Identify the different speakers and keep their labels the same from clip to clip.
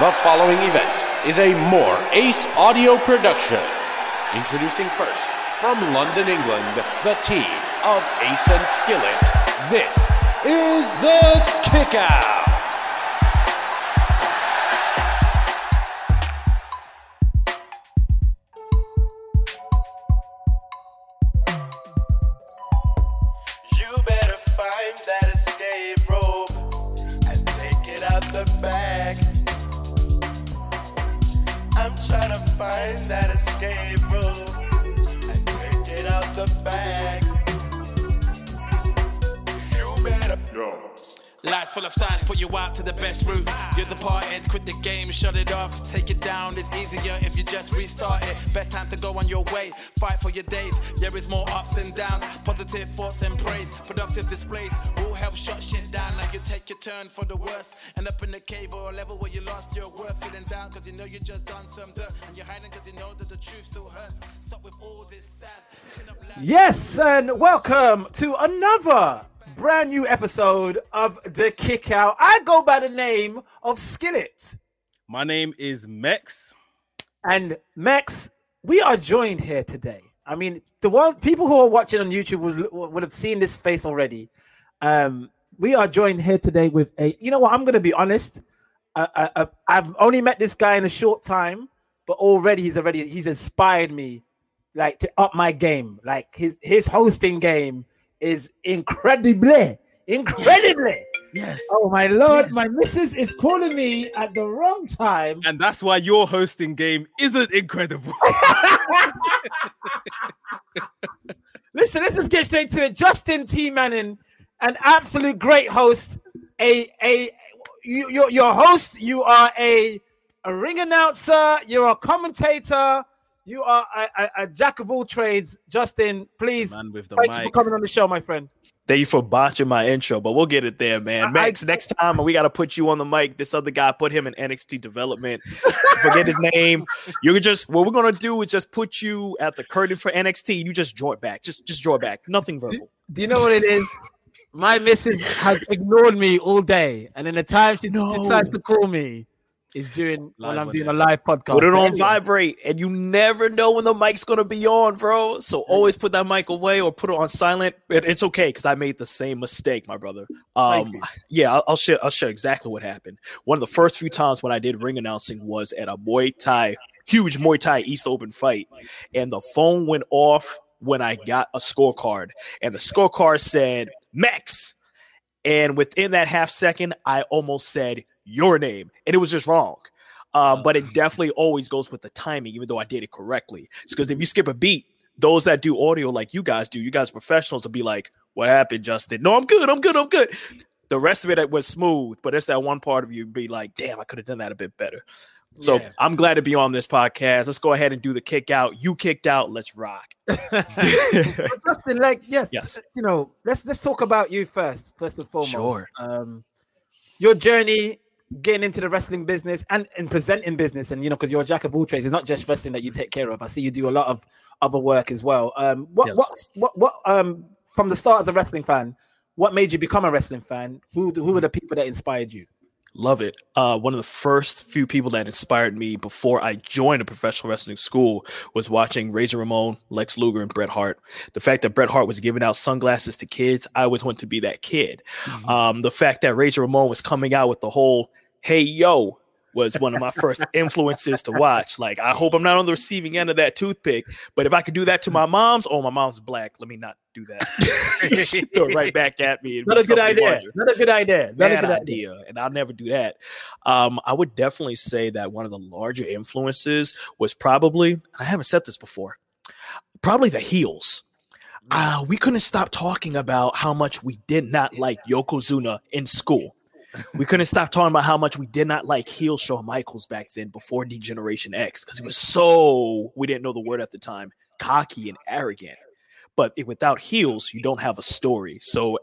Speaker 1: The following event is a More Ace audio production. Introducing first, from London, England, the team of Ace and Skillit. This is the Kickout.
Speaker 2: Turn for the worst. End up in the cave or a level where you lost your worth, feeling down cause you know you just done some dirt. And you're hiding cause you know that the truth still hurts. Stop with all this sad. chin up loud.
Speaker 3: Yes, and welcome to another brand new episode of The Kick Out. I go by the name of Skillit.
Speaker 4: My name is Mekz.
Speaker 3: And Max, we are joined here today. I mean, the one people who are watching on YouTube would, would have seen this face already. Um, we are joined here today with a. You know what? I'm going to be honest. Uh, uh, uh, I've only met this guy in a short time, but already he's already he's inspired me, like to up my game. Like his his hosting game is incredibly, incredibly.
Speaker 4: Yes.
Speaker 3: Oh my lord, my missus is calling me at the wrong time.
Speaker 4: And that's why your hosting game isn't incredible.
Speaker 3: Listen, let's just get straight to it. Justin T. Manning, an absolute great host. A a you you're, you're a host. You are a a ring announcer. You're a commentator. You are a, a, a jack of all trades. Justin, please.
Speaker 4: Man with the
Speaker 3: Thank you for coming on the show, my friend.
Speaker 5: Thank you for botching my intro, but we'll get it there, man.
Speaker 3: I-
Speaker 5: Max, next time we got to put you on the mic. This other guy put him in NXT development. Forget his name. You can just what we're gonna do is just put you at the curtain for NXT. You just draw it back. Just just draw it back. Nothing verbal.
Speaker 3: Do you know what it is? My missus has ignored me all day, and in the time she
Speaker 5: No.
Speaker 3: decides to call me is during when
Speaker 4: Live
Speaker 3: I'm doing
Speaker 4: air.
Speaker 3: a live podcast.
Speaker 5: Put it
Speaker 3: But
Speaker 5: on vibrate, and you never know when the mic's gonna be on, bro. So always put that mic away or put it on silent. But it's okay because I made the same mistake, my brother. Um, yeah, I'll, I'll share. I'll share exactly what happened. One of the first few times when I did ring announcing was at a Muay Thai, huge Muay Thai East Open fight, and the phone went off when I got a scorecard, and the scorecard said Max, and within that half second, I almost said your name, and it was just wrong. Um, but it definitely always goes with the timing, even though I did it correctly. It's because if you skip a beat, those that do audio like you guys do, you guys professionals will be like, "What happened, Justin? No, I'm good. I'm good. I'm good." The rest of it it was smooth, but it's that one part of you be like, "Damn, I could have done that a bit better." So
Speaker 3: Yeah.
Speaker 5: I'm glad to be on this podcast. Let's go ahead and do the kick out. You kicked out. Let's rock.
Speaker 3: Justin, like, yes,
Speaker 5: Yes.
Speaker 3: you know, let's let's talk about you first, first and foremost.
Speaker 5: Sure.
Speaker 3: Um, your journey getting into the wrestling business and in presenting business, and you know, because you're a jack of all trades, it's not just wrestling that you take care of. I see you do a lot of other work as well. Um, what
Speaker 5: Yes.
Speaker 3: what what what um from the start as a wrestling fan, what made you become a wrestling fan? Who who were the people that inspired you?
Speaker 5: Love it. Uh, one of the first few people that inspired me before I joined a professional wrestling school was watching Razor Ramon, Lex Luger, and Bret Hart. The fact that Bret Hart was giving out sunglasses to kids, I always want to be that kid. Um, the fact that Razor Ramon was coming out with the whole "Hey yo" was one of my first influences to watch. Like, I hope I'm not on the receiving end of that toothpick, but if I could do that to my mom's, oh, my mom's black. Let me not do that. she throw it right back at me.
Speaker 3: Not a good idea.
Speaker 5: larger
Speaker 3: Not a good idea. Not a
Speaker 5: bad
Speaker 3: good
Speaker 5: idea, and I'll never do that. Um, I would definitely say that one of the larger influences was probably, and I haven't said this before, probably the heels. Uh, we couldn't stop talking about how much we did not like Yokozuna in school. We couldn't stop talking about how much we did not like heel Shawn Michaels back then before D-Generation X because he was so, we didn't know the word at the time, cocky and arrogant. But without heels, you don't have a story. So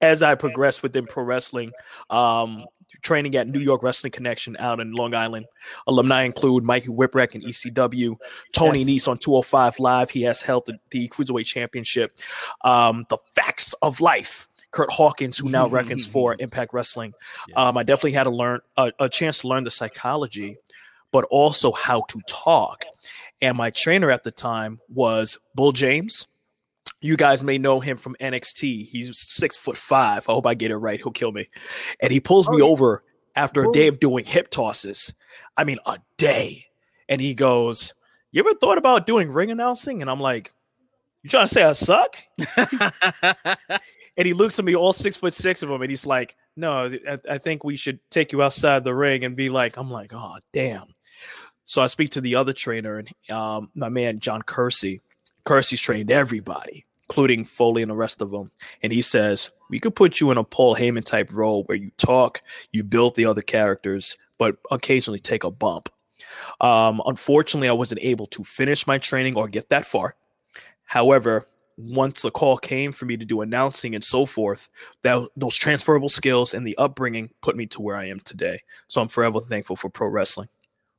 Speaker 5: as I progressed within pro wrestling, um, training at New York Wrestling Connection out in Long Island. Alumni include Mikey Whipwreck and ECW, Tony
Speaker 3: Yes.
Speaker 5: Nese on 205 Live. He has held the, the Cruiserweight Championship. Um, the Facts of Life Kurt Hawkins, who now reckons for Impact Wrestling. Um, I definitely had to learn a, a chance to learn the psychology, but also how to talk. And my trainer at the time was Bull James. You guys may know him from NXT. He's six foot five. I hope I get it right. He'll kill me. And he pulls me
Speaker 3: Oh,
Speaker 5: over after a day of doing hip tosses. I mean, a day. And he goes, You ever thought about doing ring announcing? And I'm like, You trying to say I suck? and he looks at me, all six foot six of him, and he's like, No, I, I think we should take you outside the ring and be like, I'm like, Oh, damn. So I speak to the other trainer, and um, my man, John Kersey. Kersey's trained everybody, including Foley and the rest of them. And he says, We could put you in a Paul Heyman type role where you talk, you build the other characters, but occasionally take a bump. Um, unfortunately, I wasn't able to finish my training or get that far. However, once the call came for me to do announcing and so forth, that those transferable skills and the upbringing put me to where I am today. So I'm forever thankful for pro wrestling.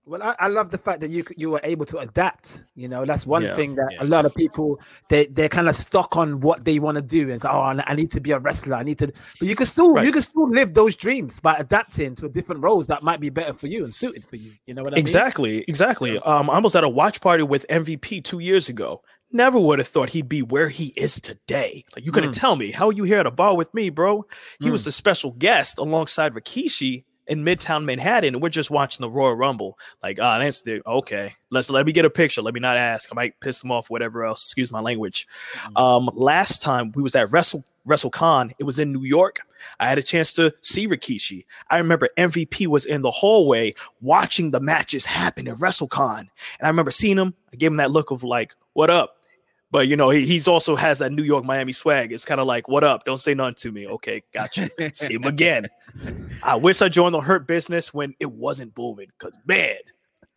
Speaker 3: Well, I, I love the fact that you you were able to adapt. You know, that's one
Speaker 5: Yeah,
Speaker 3: thing that
Speaker 4: yeah.
Speaker 3: a lot of people they they're kind of stuck on what they want to do. And it's, oh, I need to be a wrestler. I need to, but you can still
Speaker 5: Right.
Speaker 3: you can still live those dreams by adapting to different roles that might be better for you and suited for you. You know what I mean?
Speaker 5: Exactly, exactly. Um, I was at a watch party with MVP two years ago. Never would have thought he'd be where he is today. Like you couldn't tell me how are you here at a bar with me, bro. He was the special guest alongside Rikishi in Midtown Manhattan, and we're just watching the Royal Rumble. Like, ah, that's the okay. Let's let me get a picture. Let me not ask. I might piss them off. Whatever else. Excuse my language. Um, last time we was at Wrestle WrestleCon, it was in New York. I had a chance to see Rikishi. I remember MVP was in the hallway watching the matches happen at WrestleCon, and I remember seeing him. I gave him that look of like, "What up?" But you know, he, he's also has that New York Miami swag. It's kind of like, "What up?" Don't say nothing to me. Okay, got you. see him again. I wish I joined the Hurt Business when it wasn't booming. Cause man,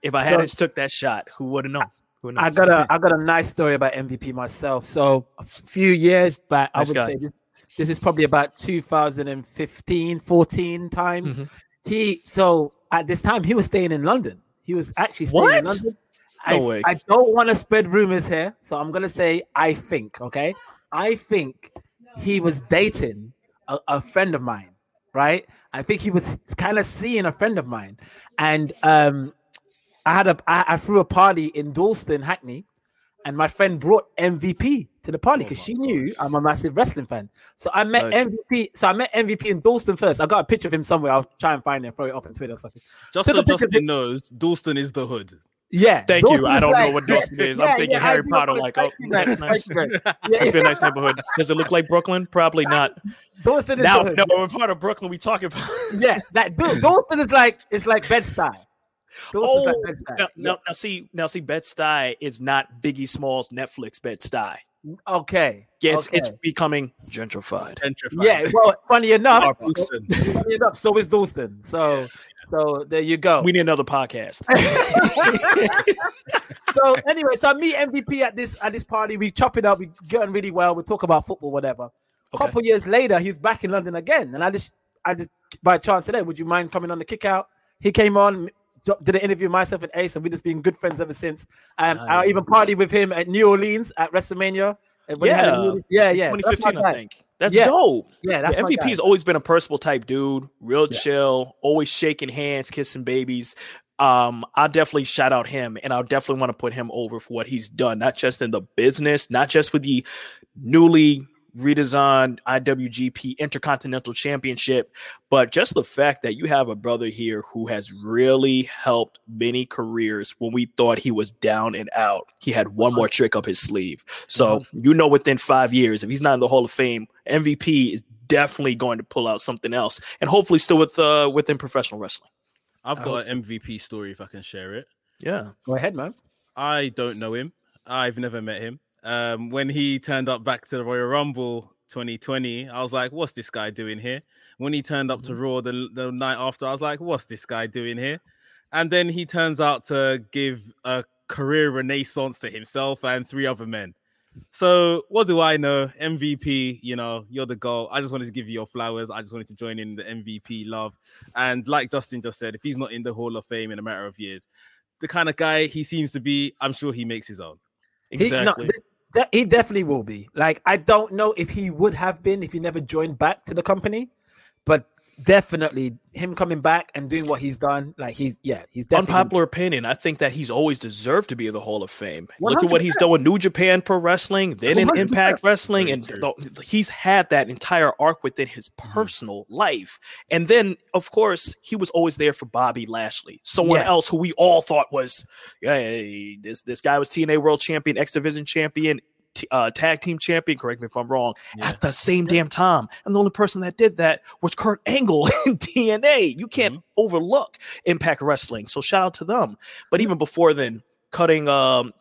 Speaker 5: if I hadn't took that shot, who would have known? Who knows?
Speaker 3: I got a I got a nice story about MVP myself. So a few years back, I would
Speaker 5: guy.
Speaker 3: say this, this is probably about 2015, 14 times.
Speaker 5: Mhm.
Speaker 3: He so at this time he was staying in London. He was actually staying in London.
Speaker 5: No
Speaker 3: I. I don't want to spread rumors here, so I'm gonna say I think. Okay, I think he was dating a, a friend of mine. Right? I think he was kind of seeing a friend of mine, and um, I had a I, I threw a party in Dalston, Hackney, and my friend brought MVP to the party because she knew I'm a massive wrestling fan. So I met
Speaker 5: Nice.
Speaker 3: MVP. So I met MVP in Dalston first. I got a picture of him somewhere. I'll try and find it and throw it up on Twitter or something.
Speaker 4: Just
Speaker 3: Took
Speaker 4: so
Speaker 3: a picture of
Speaker 4: Justin knows, Dalston is the hood.
Speaker 3: Yeah.
Speaker 5: Thank you. I don't know what Dawson is. I'm thinking
Speaker 3: I
Speaker 5: Harry Potter, like, oh, that's nice.
Speaker 3: Thank you, man.
Speaker 5: Must be a nice neighborhood. Does it look like Brooklyn? Probably not.
Speaker 3: Dawson is
Speaker 5: Now,
Speaker 3: the hood.
Speaker 5: no, we're part of Brooklyn. We talking about.
Speaker 3: Yeah, that Dal- Dalston is like it's like Bed Stuy.
Speaker 5: Oh,
Speaker 3: like Bed-Stuy.
Speaker 5: now, now, now see, now see, Bed Stuy is not Biggie Smalls Netflix Bed Stuy.
Speaker 3: Okay.
Speaker 5: Yeah, it's, it's becoming gentrified.
Speaker 4: Gentrified.
Speaker 3: yeah. Well, funny enough, funny enough, so is Dawson. So, so there you go.
Speaker 5: We need another podcast.
Speaker 3: so anyway, so I meet MVP at this at this party. We chop it up. We getting really well. We talk about football, whatever. A
Speaker 5: Okay.
Speaker 3: couple years later, he's back in London again, and I just, I just by chance said, "Hey, would you mind coming on the kick out?" He came on, did an interview myself and Ace, and we just been good friends ever since. Um, I even party with him at New Orleans at WrestleMania. A
Speaker 5: Yeah.
Speaker 3: Yeah, yeah. That's
Speaker 5: 2015, I think. That's
Speaker 3: Yeah.
Speaker 5: dope.
Speaker 3: Yeah, that's my
Speaker 5: MVP has always been a personable type dude, real chill, always shaking hands, kissing babies. Um, I'll definitely shout out him, and I'll definitely want to put him over for what he's done, not just in the business, not just with the newly redesigned IWGP Intercontinental Championship, but just the fact that you have a brother here who has really helped many careers when we thought he was down and out. He had one more trick up his sleeve. So, you know, within five years, if he's not in the Hall of Fame, MVP is definitely going to pull out something else and hopefully still with uh within professional wrestling.
Speaker 4: I've got
Speaker 3: hope
Speaker 4: an MVP story if I can share it.
Speaker 5: Yeah.
Speaker 3: Go ahead, man.
Speaker 4: I don't know him. I've never met him. Um, when he turned up back to the Royal Rumble 2020, I was like, "What's this guy doing here?" When he turned up to Raw the, the night after, I was like, "What's this guy doing here?" And then he turns out to give a career renaissance to himself and three other men. So what do I know? MVP, you know, you're the goal. I just wanted to give you your flowers. I just wanted to join in the MVP love. And like Justin just said, if he's not in the Hall of Fame in a matter of years, the kind of guy he seems to be, I'm sure he makes his own.
Speaker 3: He- no,
Speaker 5: Exactly.
Speaker 3: th- De- he definitely will be. Like, I don't know if he would have been if he never joined back to the company, but definitely him coming back and doing what he's done, like he's yeah, he's definitely
Speaker 5: Unpopular opinion. I think that he's always deserved to be in the Hall of Fame. Look at what he's done with New Japan Pro Wrestling, then in
Speaker 3: 100%.
Speaker 5: Impact Wrestling, and the- he's had that entire arc within his
Speaker 3: Mm-hmm.
Speaker 5: personal life. And then, of course, he was always there for Bobby Lashley, someone
Speaker 3: Yeah.
Speaker 5: else who we all thought was, yeah, this this guy was TNA World Champion, X Division Champion. T- Uh, tag team champion, correct me if I'm wrong, at the same damn time. And the only person that did that was Kurt Angle in TNA. You can't
Speaker 3: Mm-hmm.
Speaker 5: overlook Impact Wrestling. So shout out to them. But even before then, cutting um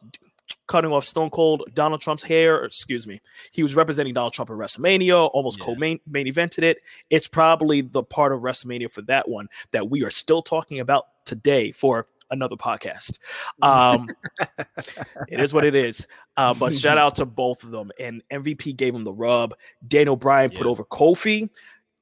Speaker 5: cutting off Stone Cold Donald Trump's hair, excuse me, he was representing Donald Trump at WrestleMania, almost
Speaker 4: Yeah.
Speaker 5: co-main main evented it. It's probably the part of WrestleMania for that one that we are still talking about today for another podcast. Um, it is what it is. Uh, but shout out to both of them. And MVP gave him the rub. Daniel Bryan put over Kofi.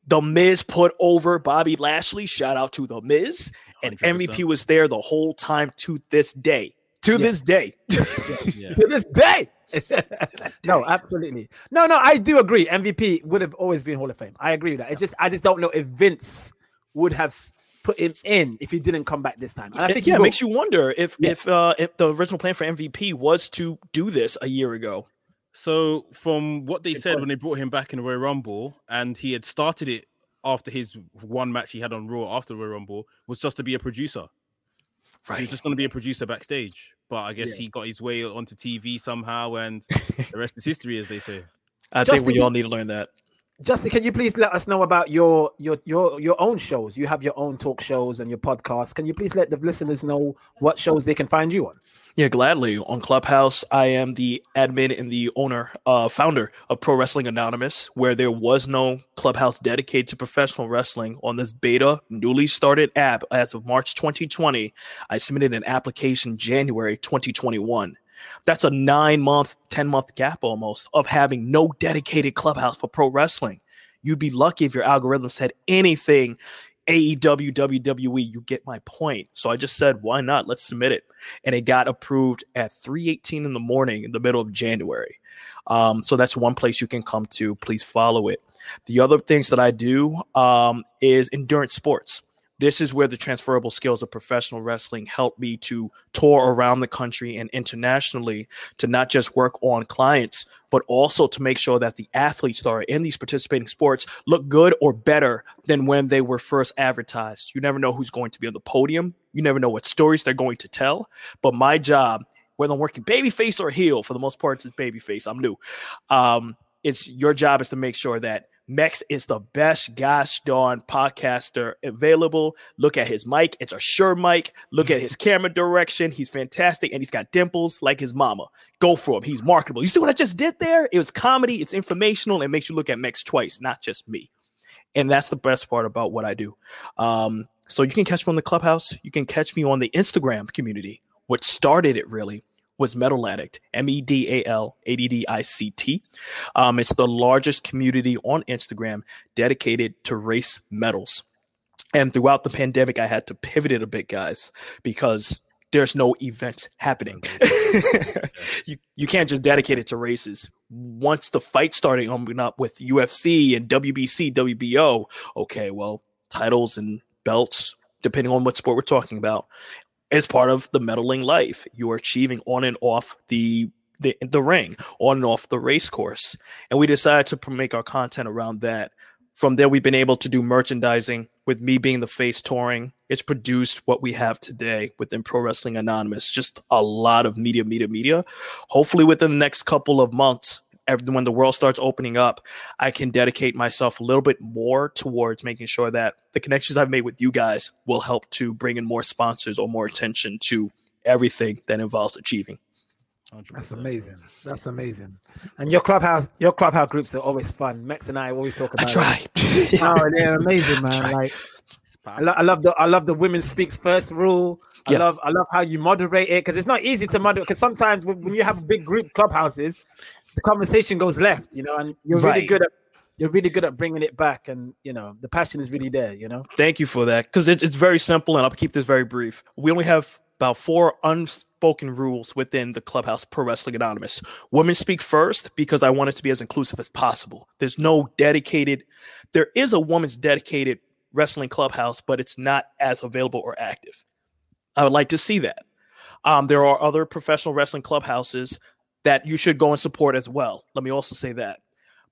Speaker 5: The Miz put over Bobby Lashley. Shout out to The Miz. And
Speaker 4: 100%.
Speaker 5: MVP was there the whole time to this day. To this day.
Speaker 4: Yeah.
Speaker 3: to this day. no, absolutely. No, no, I do agree. MVP would have always been Hall of Fame. I agree with that. It's just I just don't know if Vince would have put him in if he didn't come back this time. And I think he
Speaker 5: yeah, it makes you wonder if
Speaker 3: Yeah.
Speaker 5: if uh, if the original plan for MVP was to do this a year ago.
Speaker 4: So from what they
Speaker 3: Good
Speaker 4: said
Speaker 3: point.
Speaker 4: when they brought him back in the Royal Rumble, and he had started it after his one match he had on Raw after the Royal Rumble, was just to be a producer. He was just going to be a producer backstage, but I guess
Speaker 3: Yeah.
Speaker 4: he got his way onto TV somehow, and the rest is history, as they say.
Speaker 5: I
Speaker 3: Just
Speaker 5: think we
Speaker 3: to
Speaker 5: all need to learn that.
Speaker 3: Justin, can you please let us know about your your your your own shows? You have your own talk shows and your podcast. Can you please let the listeners know what shows they can find you on?
Speaker 5: Yeah, gladly. On Clubhouse, I am the admin and the owner, uh, founder of Pro Wrestling Anonymous, where there was no clubhouse dedicated to professional wrestling. On this beta, newly started app as of March 2020, I submitted an application January 2021. That's a nine month, 10 month gap almost of having no dedicated clubhouse for pro wrestling. You'd be lucky if your algorithm said anything AEW, WWE. You get my point. So I just said, why not? Let's submit it and it got approved at 3:18 in the morning in the middle of January. Um, so that's one place you can come to. Please follow it. The other things that I do um, is endurance sports. This is where the transferable skills of professional wrestling help me to tour around the country and internationally to not just work on clients, but also to make sure that the athletes that are in these participating sports look good or better than when they were first advertised. You never know who's going to be on the podium. You never know what stories they're going to tell. But my job, whether I'm working babyface or heel, for the most part, it's babyface. I'm new. Um, it's your job is to make sure that Mekz is the best gosh darn podcaster available. Look at his mic. It's a Shure mic. Look at his camera direction. He's fantastic. And he's got dimples like his mama. Go for him. He's marketable. You see what I just did there? It was comedy. It's informational. It makes you look at Mekz twice, not just me. And that's the best part about what I do. Um, so you can catch me on the clubhouse. You can catch me on the Instagram community. What started it really was Medal Addict, M E D A L A D D I C T. Um, it's the largest community on Instagram dedicated to race medals. And throughout the pandemic, I had to pivot it a bit, guys, because there's no events happening. you you can't just dedicate it to races. Once the fight started opening up with UFC and WBC, WBO, okay, well, titles and belts, depending on what sport we're talking about, is part of the meddling life. You are achieving on and off the the, the ring, on and off the race course. And we decided to make our content around that. From there, we've been able to do merchandising with me being the face touring. It's produced what we have today within Pro Wrestling Anonymous. Just a lot of media, media, media. Hopefully, within the next couple of months, when the world starts opening up, I can dedicate myself a little bit more towards making sure that the connections I've made with you guys will help to bring in more sponsors or more attention to everything that involves achieving.
Speaker 4: 100%.
Speaker 3: That's amazing. That's amazing. And your clubhouse, your clubhouse groups are always fun. Max and I always talk about.
Speaker 5: I
Speaker 3: about.
Speaker 5: try.
Speaker 3: It. Oh, they're amazing, man.
Speaker 5: try.
Speaker 3: Like I, lo- I love the I love the women speaks first rule. I
Speaker 5: Yeah.
Speaker 3: love I love how you moderate it because it's not easy to moderate. Because sometimes when, when you have big group clubhouses, the conversation goes left, you know, and you're really good at you're really good at bringing it back, and you know the passion is really there. You know,
Speaker 5: Thank you for that because it, it's very simple, and I'll keep this very brief. We only have about four unspoken rules within the clubhouse Pro Wrestling Anonymous. Women speak first because I want it to be as inclusive as possible. There's no dedicated, there is a woman's dedicated wrestling clubhouse, but it's not as available or active. I would like to see that. Um, there are other professional wrestling clubhouses that you should go and support as well. Let me also say that.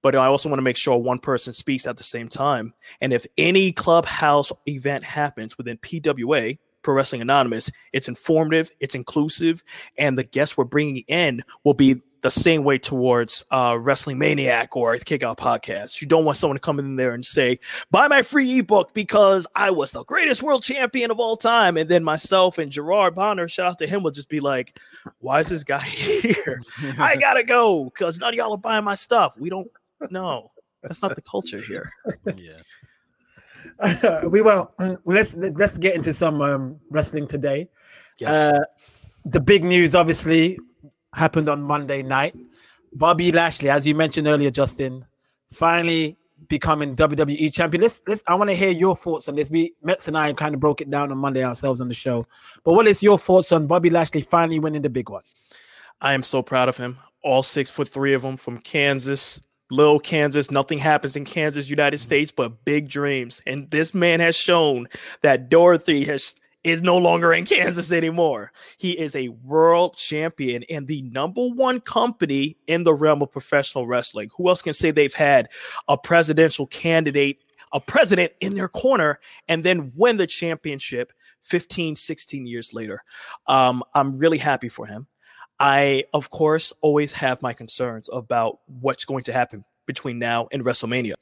Speaker 5: But I also want to make sure one person speaks at the same time. And if any clubhouse event happens within PWA, Pro Wrestling Anonymous, it's informative, it's inclusive, and the guests we're bringing in will be the same way towards uh, WrestleManiac or Kickout Podcast. You don't want someone to come in there and say, buy my free ebook because I was the greatest world champion of all time. And then myself and Gerard Bonner, shout out to him, will just be like, why is this guy here? I gotta go because none of y'all are buying my stuff. We don't know. That's not the culture here.
Speaker 4: Yeah.
Speaker 3: we will. Let's let's get into some um, wrestling today.
Speaker 5: Yes.
Speaker 3: Uh, the big news, obviously, happened on Monday night. Bobby Lashley, as you mentioned earlier, Justin, finally becoming WWE champion. Let's, let's I want to hear your thoughts on this. We Mekz and I kind of broke it down on Monday ourselves on the show. But what is your thoughts on Bobby Lashley finally winning the big one?
Speaker 5: I am so proud of him. All six foot three of them from Kansas, little Kansas. Nothing happens in Kansas, United States, but big dreams. And this man has shown that Dorothy has is no longer in Kansas anymore. He is a world champion and the number one company in the realm of professional wrestling. Who else can say they've had a presidential candidate, a president in their corner, and then win the championship 15, 16 years later? Um, I'm really happy for him. I, of course, always have my concerns about what's going to happen between now and WrestleMania.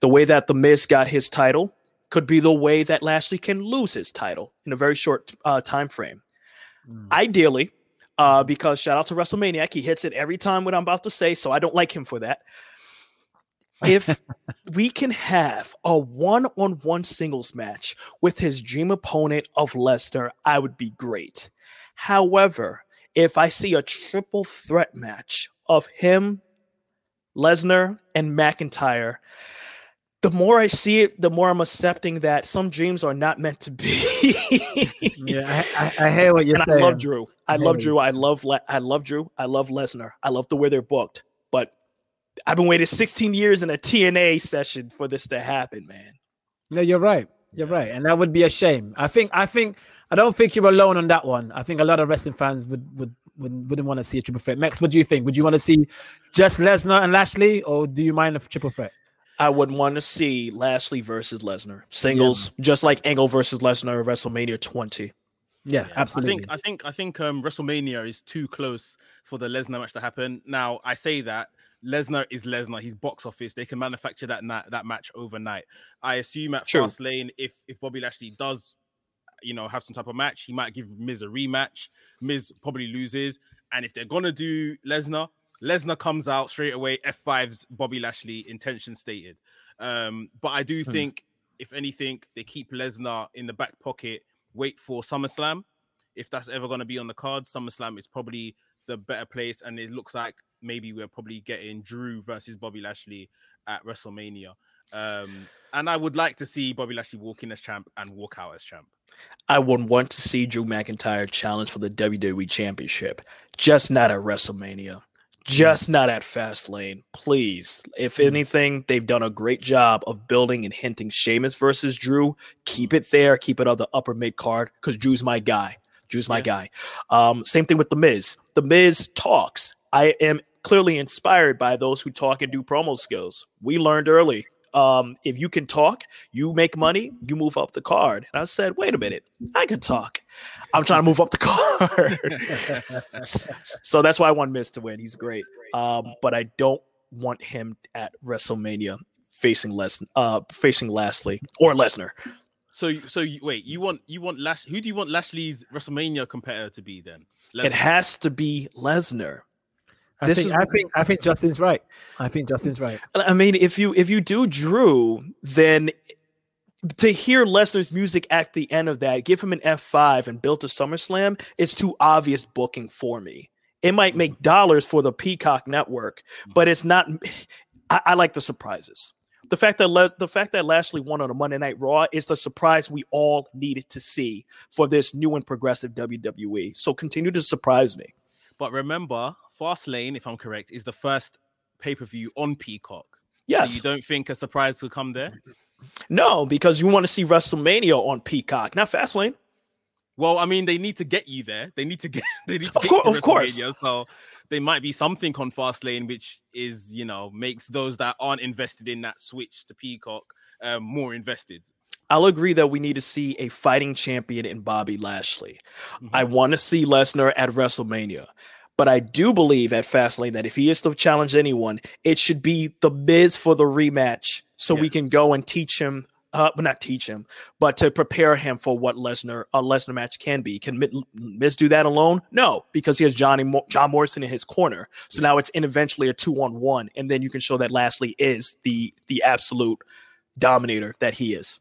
Speaker 5: The way that The Miz got his title could be the way that Lashley can lose his title in a very short uh, time frame. Ideally, uh, because shout out to WrestleManiac, he hits it every time what I'm about to say, so I don't like him for that. If we can have a one-on-one singles match with his dream opponent of Lesnar, I would be great. However, if I see a triple threat match of him, Lesnar, and McIntyre, the more I see it, the more I'm accepting that some dreams are not meant to be.
Speaker 3: Yeah, I, I, I hear what you're
Speaker 5: and
Speaker 3: saying.
Speaker 5: I love Drew. I
Speaker 3: I
Speaker 5: love Drew. I love Le- I love Drew. I love Lesnar. I love the way they're booked. But I've been waiting 16 years in a TNA session for this to happen, man.
Speaker 3: No, you're right. You're right, and that would be a shame. I think. I think. I don't think you're alone on that one. I think a lot of wrestling fans would would, would wouldn't want to see a triple threat. Max, what do you think? Would you want to see just Lesnar and Lashley, or do you mind a triple threat?
Speaker 5: I would want to see Lashley versus Lesnar singles, just like Angle versus Lesnar at WrestleMania 20.
Speaker 3: Yeah,
Speaker 4: Yeah,
Speaker 3: absolutely.
Speaker 4: I think I think I think um WrestleMania is too close for the Lesnar match to happen. Now I say that Lesnar is Lesnar. He's box office. They can manufacture that na- that match overnight. I assume at
Speaker 5: True.
Speaker 4: Fastlane, if if Bobby Lashley does, you know, have some type of match, he might give Miz a rematch. Miz probably loses, and if they're gonna do Lesnar, Lesnar comes out straight away. F5's Bobby Lashley intention stated. Um, but I do
Speaker 3: Hmm.
Speaker 4: think, if anything, they keep Lesnar in the back pocket. Wait for SummerSlam. If that's ever going to be on the card, SummerSlam is probably the better place. And it looks like maybe we're probably getting Drew versus Bobby Lashley at WrestleMania. Um, and I would like to see Bobby Lashley walk in as champ and walk out as champ.
Speaker 5: I would want to see Drew McIntyre challenge for the WWE Championship, just not at WrestleMania, just not at Fastlane. Please, if anything, they've done a great job of building and hinting Sheamus versus Drew. Keep it there, keep it on the upper mid card because Drew's my guy. Drew's my
Speaker 4: Yeah.
Speaker 5: guy. Um, same thing with The Miz. The Miz talks. I am clearly inspired by those who talk and do promo skills. We learned early. Um, if you can talk, you make money, you move up the card. And I said, wait a minute, I can talk. I'm trying to move up the card. So that's why I want Miz to win. He's great. Um, but I don't want him at WrestleMania facing Les uh facing Lashley or Lesnar.
Speaker 4: So, so you, wait, you want you want Lash? Who do you want Lashley's WrestleMania competitor to be then?
Speaker 5: It has to be Lesnar.
Speaker 3: I
Speaker 5: this
Speaker 3: think,
Speaker 5: is-
Speaker 3: I think I think Justin's right. I think Justin's right.
Speaker 5: I mean, if you if you do Drew, then to hear Lesnar's music at the end of that, give him an F five and build to SummerSlam is too obvious booking for me. It might make mm-hmm. dollars for the Peacock network, but it's not. I, I like the surprises. The fact that Les- the fact that Lashley won on a Monday Night Raw is the surprise we all needed to see for this new and progressive WWE. So continue to surprise me.
Speaker 4: But remember, Fastlane, if I'm correct, is the first pay per view on Peacock. So
Speaker 5: Yes.
Speaker 4: you don't think a surprise will come there?
Speaker 5: No, because you want to see WrestleMania on Peacock, not Fastlane.
Speaker 4: Well, I mean, they need to get you there. They need to get. They need to
Speaker 5: Of
Speaker 4: get
Speaker 5: cour-
Speaker 4: to
Speaker 5: of course.
Speaker 4: So there might be something on Fastlane, which is you know makes those that aren't invested in that switch to Peacock um, more invested.
Speaker 5: I'll agree that we need to see a fighting champion in Bobby Lashley. I want to see Lesnar at WrestleMania. But I do believe at Fastlane that if he is to challenge anyone, it should be the Miz for the rematch so we can go and teach him, uh, well, not teach him, but to prepare him for what Lesnar, a Lesnar match can be. Can Mi- Miz do that alone? No, because he has Johnny Mo- John Morrison in his corner. So now it's in eventually a two on one, and then you can show that Lashley is the the absolute dominator that he is.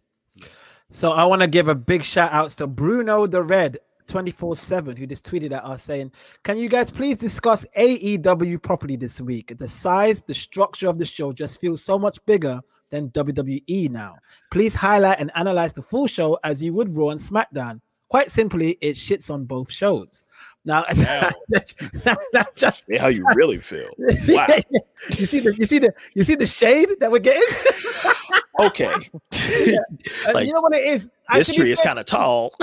Speaker 3: So I want to give a big shout out to Bruno the Red 24 7 who just tweeted at us saying, Can you guys please discuss AEW properly this week? The size, the structure of the show just feels so much bigger than WWE now. Please highlight and analyze the full show as you would Raw and SmackDown. Quite simply, it shits on both shows. Now, that's, that's not just
Speaker 5: Say how you really feel.
Speaker 3: you see the you see the you see the shade that we're getting.
Speaker 5: Okay.
Speaker 3: Uh,
Speaker 5: Like,
Speaker 3: you know what it is?
Speaker 5: this tree is kind of tall.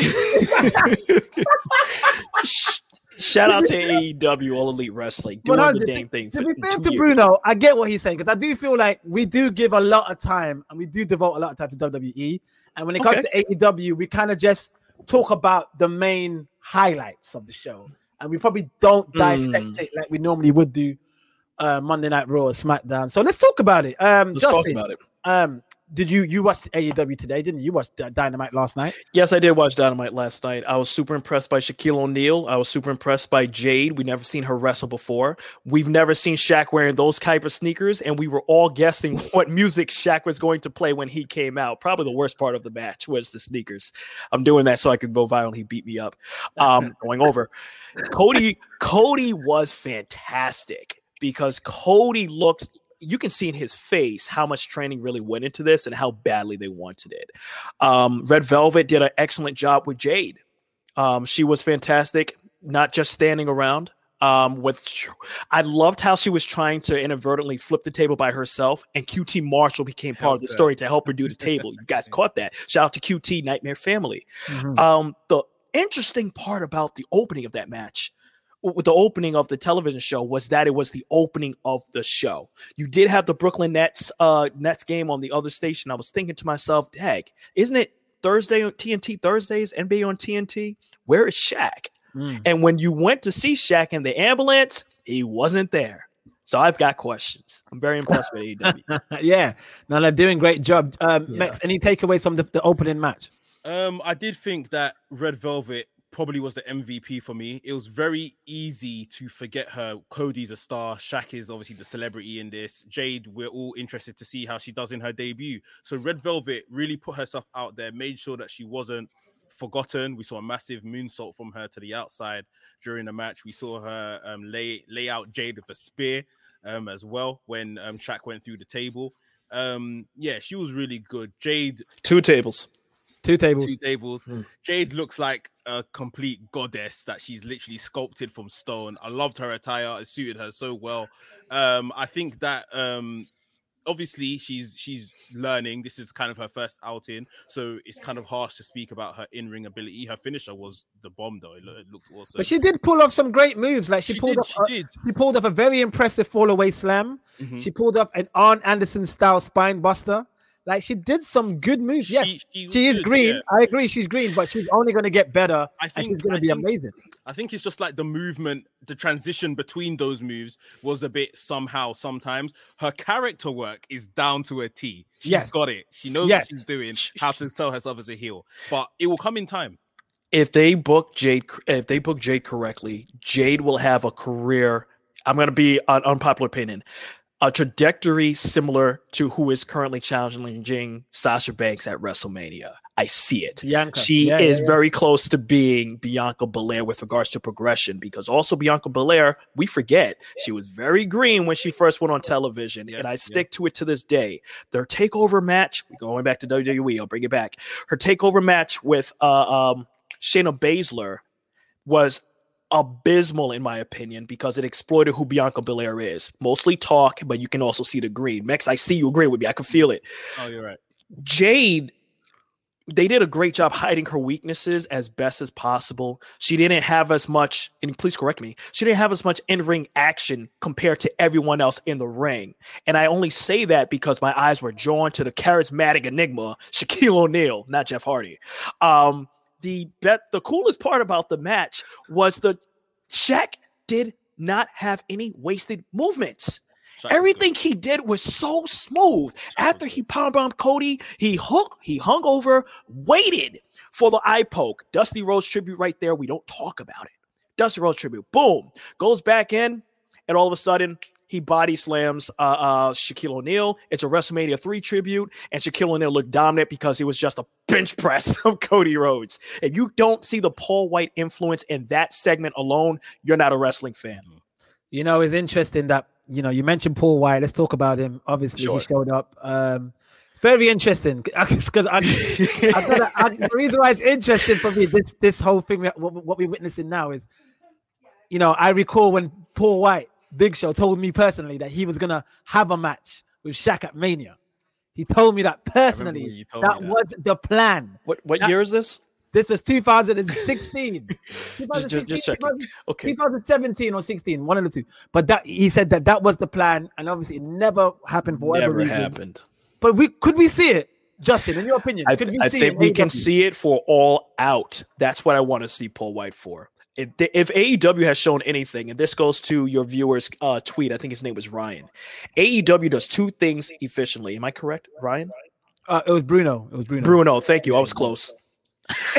Speaker 5: Shout out to AEW All Elite Wrestling doing the
Speaker 3: 100.
Speaker 5: dang thing
Speaker 3: To
Speaker 5: for
Speaker 3: be fair to
Speaker 5: years.
Speaker 3: Bruno, I get what he's saying because I do feel like we do give a lot of time and we do devote a lot of time to WWE. And when it comes to AEW, we kind of just talk about the main highlights of the show, and we probably don't dissect
Speaker 5: Mm.
Speaker 3: it like we normally would do uh, Monday Night Raw or SmackDown. So let's talk about it. Um,
Speaker 5: Let's
Speaker 3: Justin,
Speaker 5: talk about it.
Speaker 3: um, did you you watched AEW today? Didn't you? You watched Dynamite last night?
Speaker 5: Yes, I did watch Dynamite last night. I was super impressed by Shaquille O'Neal. I was super impressed by Jade. We never seen her wrestle before. We've never seen Shaq wearing those type of sneakers, and we were all guessing what music Shaq was going to play when he came out. Probably the worst part of the match was the sneakers. I'm doing that so I could go viral. He beat me up. Um, going over. Cody. Cody was fantastic because Cody looked. You can see in his face how much training really went into this and how badly they wanted it. Um, Red Velvet did an excellent job with Jade. Um, she was fantastic, not just standing around. Um, with I loved how she was trying to inadvertently flip the table by herself, and QT Marshall became part of the story to help her do the table. You guys caught that? Shout out to QT Nightmare Family.
Speaker 3: Mhm.
Speaker 5: Um, the interesting part about the opening of that match, the opening of the television show, was that it was the opening of the show. You did have the Brooklyn Nets uh Nets game on the other station. I was thinking to myself, "Heck, isn't it Thursday on TNT Thursdays, NBA on TNT? Where is Shaq?"
Speaker 3: Mm.
Speaker 5: And when you went to see Shaq in the ambulance, he wasn't there. So I've got questions. I'm very impressed with E AEW.
Speaker 3: yeah, no, they're doing great job. Um,
Speaker 5: Yeah.
Speaker 3: Max, any takeaways from the, the opening match?
Speaker 4: Um, I did think that Red Velvet probably was the MVP for me. It was very easy to forget her. Cody's a star. Shaq is obviously the celebrity in this. Jade, we're all interested to see how she does in her debut. So Red Velvet really put herself out there, made sure that she wasn't forgotten. We saw a massive moonsault from her to the outside during the match. We saw her um, lay lay out Jade with a spear um, as well when um, Shaq went through the table. Um, yeah, she was really good. Jade
Speaker 5: Two tables.
Speaker 3: Two tables.
Speaker 4: two tables.
Speaker 5: Hmm.
Speaker 4: Jade looks like a complete goddess that she's literally sculpted from stone. I loved her attire; it suited her so well. Um, I think that um, obviously she's she's learning. This is kind of her first outing, so it's kind of harsh to speak about her in-ring ability. Her finisher was the bomb, though. It, looked awesome.
Speaker 3: But she did pull off some great moves. Like she,
Speaker 4: She
Speaker 3: pulled
Speaker 4: did,
Speaker 3: off,
Speaker 4: she
Speaker 3: a-
Speaker 4: did.
Speaker 3: she pulled off a very impressive fall away slam.
Speaker 4: Mhm.
Speaker 3: She pulled off an Arn Anderson style spine buster. Like she did some good moves. Yes,
Speaker 4: She- she
Speaker 3: she, is
Speaker 4: good,
Speaker 3: green.
Speaker 4: yeah.
Speaker 3: I agree, she's green, but she's only going to get better.
Speaker 4: I
Speaker 3: and she's going to be
Speaker 4: think-
Speaker 3: amazing.
Speaker 4: I think it's just like the movement, the transition between those moves was a bit somehow sometimes. Her character work is down to a T. She's
Speaker 3: Yes.
Speaker 4: got it. She knows
Speaker 3: Yes.
Speaker 4: what she's doing, how to sell herself as a heel. But it will come in time.
Speaker 5: if they book Jade, if they book Jade correctly, Jade will have a career. I'm going to be an unpopular opinion, a trajectory similar to who is currently challenging Jing, Sasha Banks at WrestleMania. I see it.
Speaker 3: Bianca.
Speaker 5: She
Speaker 3: Yeah,
Speaker 5: is
Speaker 3: yeah, yeah.
Speaker 5: very close to being Bianca Belair with regards to progression because also Bianca Belair, we forget, she was very green when she first went on television. And I stick to it to this day. Their takeover match, going back to WWE, I'll bring it back. Her takeover match with uh, um, Shayna Baszler was abysmal in my opinion because it exploited who Bianca Belair is. Mostly talk, but you can also see the green. Max, I see you agree with me. I can feel it.
Speaker 4: Oh, you're right.
Speaker 5: Jade, they did a great job hiding her weaknesses as best as possible. She didn't have as much, and please correct me, she didn't have as much in ring action compared to everyone else in the ring. And I only say that because my eyes were drawn to the charismatic enigma, Shaquille O'Neal, not Jeff Hardy. Um, the bet the coolest part about the match was the Shaq did not have any wasted movements.
Speaker 4: Shaq.
Speaker 5: Everything he did was so smooth. After he powerbombed Cody, he hook, he hung over, waited for the eye poke. Dusty Rhodes tribute right there. We don't talk about it. Dusty Rhodes tribute. Boom. Goes back in, and all of a sudden he body slams uh, uh, Shaquille O'Neal. It's a WrestleMania 3 tribute, and Shaquille O'Neal looked dominant because it was just a bench press of Cody Rhodes. If you don't see the Paul White influence in that segment alone, you're not a wrestling fan.
Speaker 3: You know, it's interesting that you know you mentioned Paul White. Let's talk about him. Obviously,
Speaker 5: Sure.
Speaker 3: he showed up. Um, very interesting because I, I, gotta- I, the reason why it's interesting for me this this whole thing what, what we're witnessing now is, you know, I recall when Paul White, Big Show, told me personally that he was gonna have a match with Shaq at Mania. He told me that personally. That
Speaker 4: me that.
Speaker 3: was the plan.
Speaker 5: What what
Speaker 3: That-
Speaker 5: year is this?
Speaker 3: This was 2016.
Speaker 5: Just,
Speaker 3: 2016,
Speaker 5: just checking. Okay.
Speaker 3: 2017 or 16, one of the two. But that he said that that was the plan, and obviously it never happened for whatever
Speaker 5: Never
Speaker 3: reason.
Speaker 5: happened.
Speaker 3: But we could we see it, Justin? In your opinion,
Speaker 5: I,
Speaker 3: could we
Speaker 5: I
Speaker 3: see
Speaker 5: think
Speaker 3: it
Speaker 5: we can see it for all out. That's what I want to see Paul White for. If, if AEW has shown anything, and this goes to your viewers' uh, tweet, I think his name was Ryan. AEW does two things efficiently. Am I correct, Ryan?
Speaker 3: Uh, it was Bruno. It was Bruno.
Speaker 5: Bruno, thank you. I was close.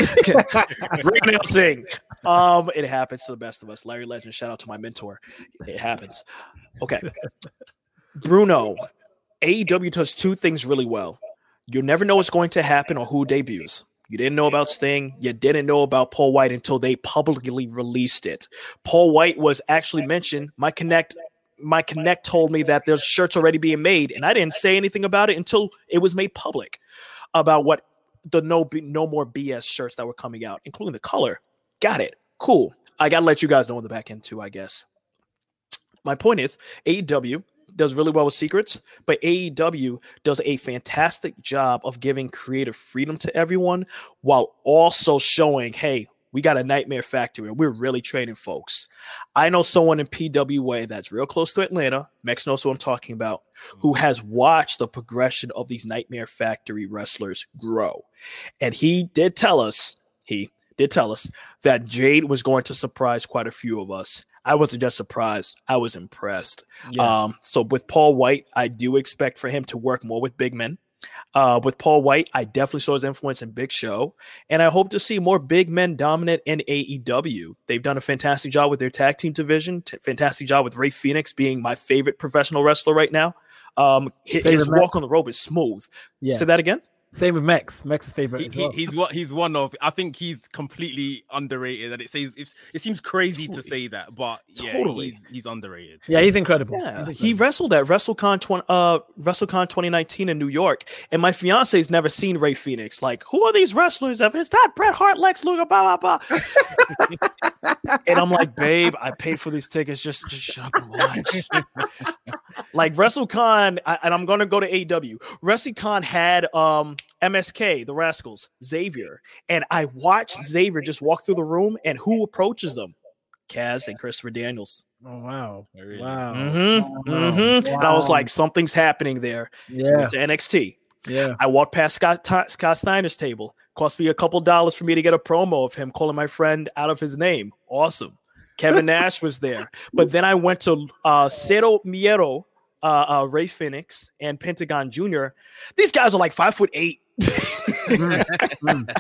Speaker 5: Bruno Singh. Um, it happens to the best of us. Larry Legend, shout out to my mentor. It happens. Okay. Bruno, AEW does two things really well. You never know what's going to happen or who debuts. You didn't know about Sting. You didn't know about Paul White until they publicly released it. Paul White was actually mentioned. My connect, my connect told me that there's shirts already being made, and I didn't say anything about it until it was made public about what the no no more BS shirts that were coming out, including the color. Got it. Cool. I gotta let you guys know in the back end too, I guess. My point is, AEW does really well with secrets, but AEW does a fantastic job of giving creative freedom to everyone while also showing, hey, we got a nightmare factory and we're really training folks. I know someone in PWA that's real close to Atlanta. Mekz knows who I'm talking about, who mm-hmm. has watched the progression of these nightmare factory wrestlers grow. And he did tell us, he did tell us that Jade was going to surprise quite a few of us. I wasn't just surprised, I was impressed. Um, so with Paul White, I do expect for him to work more with big men. Uh, with Paul White, I definitely saw his influence in Big Show, and I hope to see more big men dominant in AEW. They've done a fantastic job with their tag team division. T- fantastic job with Rey Fenix being my favorite professional wrestler right now. Um, his, his walk on the rope is smooth.
Speaker 3: Yeah.
Speaker 5: Say that again.
Speaker 3: Same with Max. Mekz's favorite.
Speaker 4: He,
Speaker 3: as
Speaker 4: he-
Speaker 3: well.
Speaker 4: he's what he's one of. I think he's completely underrated. And it says it seems crazy to say that, but yeah,
Speaker 5: Totally.
Speaker 4: he's he's underrated.
Speaker 3: yeah, he's incredible.
Speaker 5: Yeah,
Speaker 3: He's
Speaker 5: he wrestled at WrestleCon 20, uh, WrestleCon 2019 in New York, and my fiance's never seen Rey Fenix. Like, who are these wrestlers? If it's not Bret Hart, Lex Luger, blah blah blah. and I'm like, babe, I paid for these tickets. Just, just shut up and watch. like WrestleCon, I, and I'm gonna go to AW. WrestleCon had um MSK, the Rascalz, Xavier, and I watched Xavier just walk through the room, and who approaches them? Kaz and Christopher Daniels.
Speaker 3: Oh wow!
Speaker 4: Really?
Speaker 3: Wow!
Speaker 5: Mm-hmm.
Speaker 3: Wow.
Speaker 5: Mm-hmm. And I was like, something's happening there.
Speaker 3: Yeah,
Speaker 5: Went to NXT.
Speaker 3: yeah.
Speaker 5: I walked past Scott, Ti- Scott Steiner's table. Cost me a couple dollars for me to get a promo of him calling my friend out of his name. Awesome. Kevin Nash was there. But then I went to uh, Cero Miedo, uh, uh, Rey Fenix, and Pentagon Jr. These guys are like five foot eight.
Speaker 3: Mm.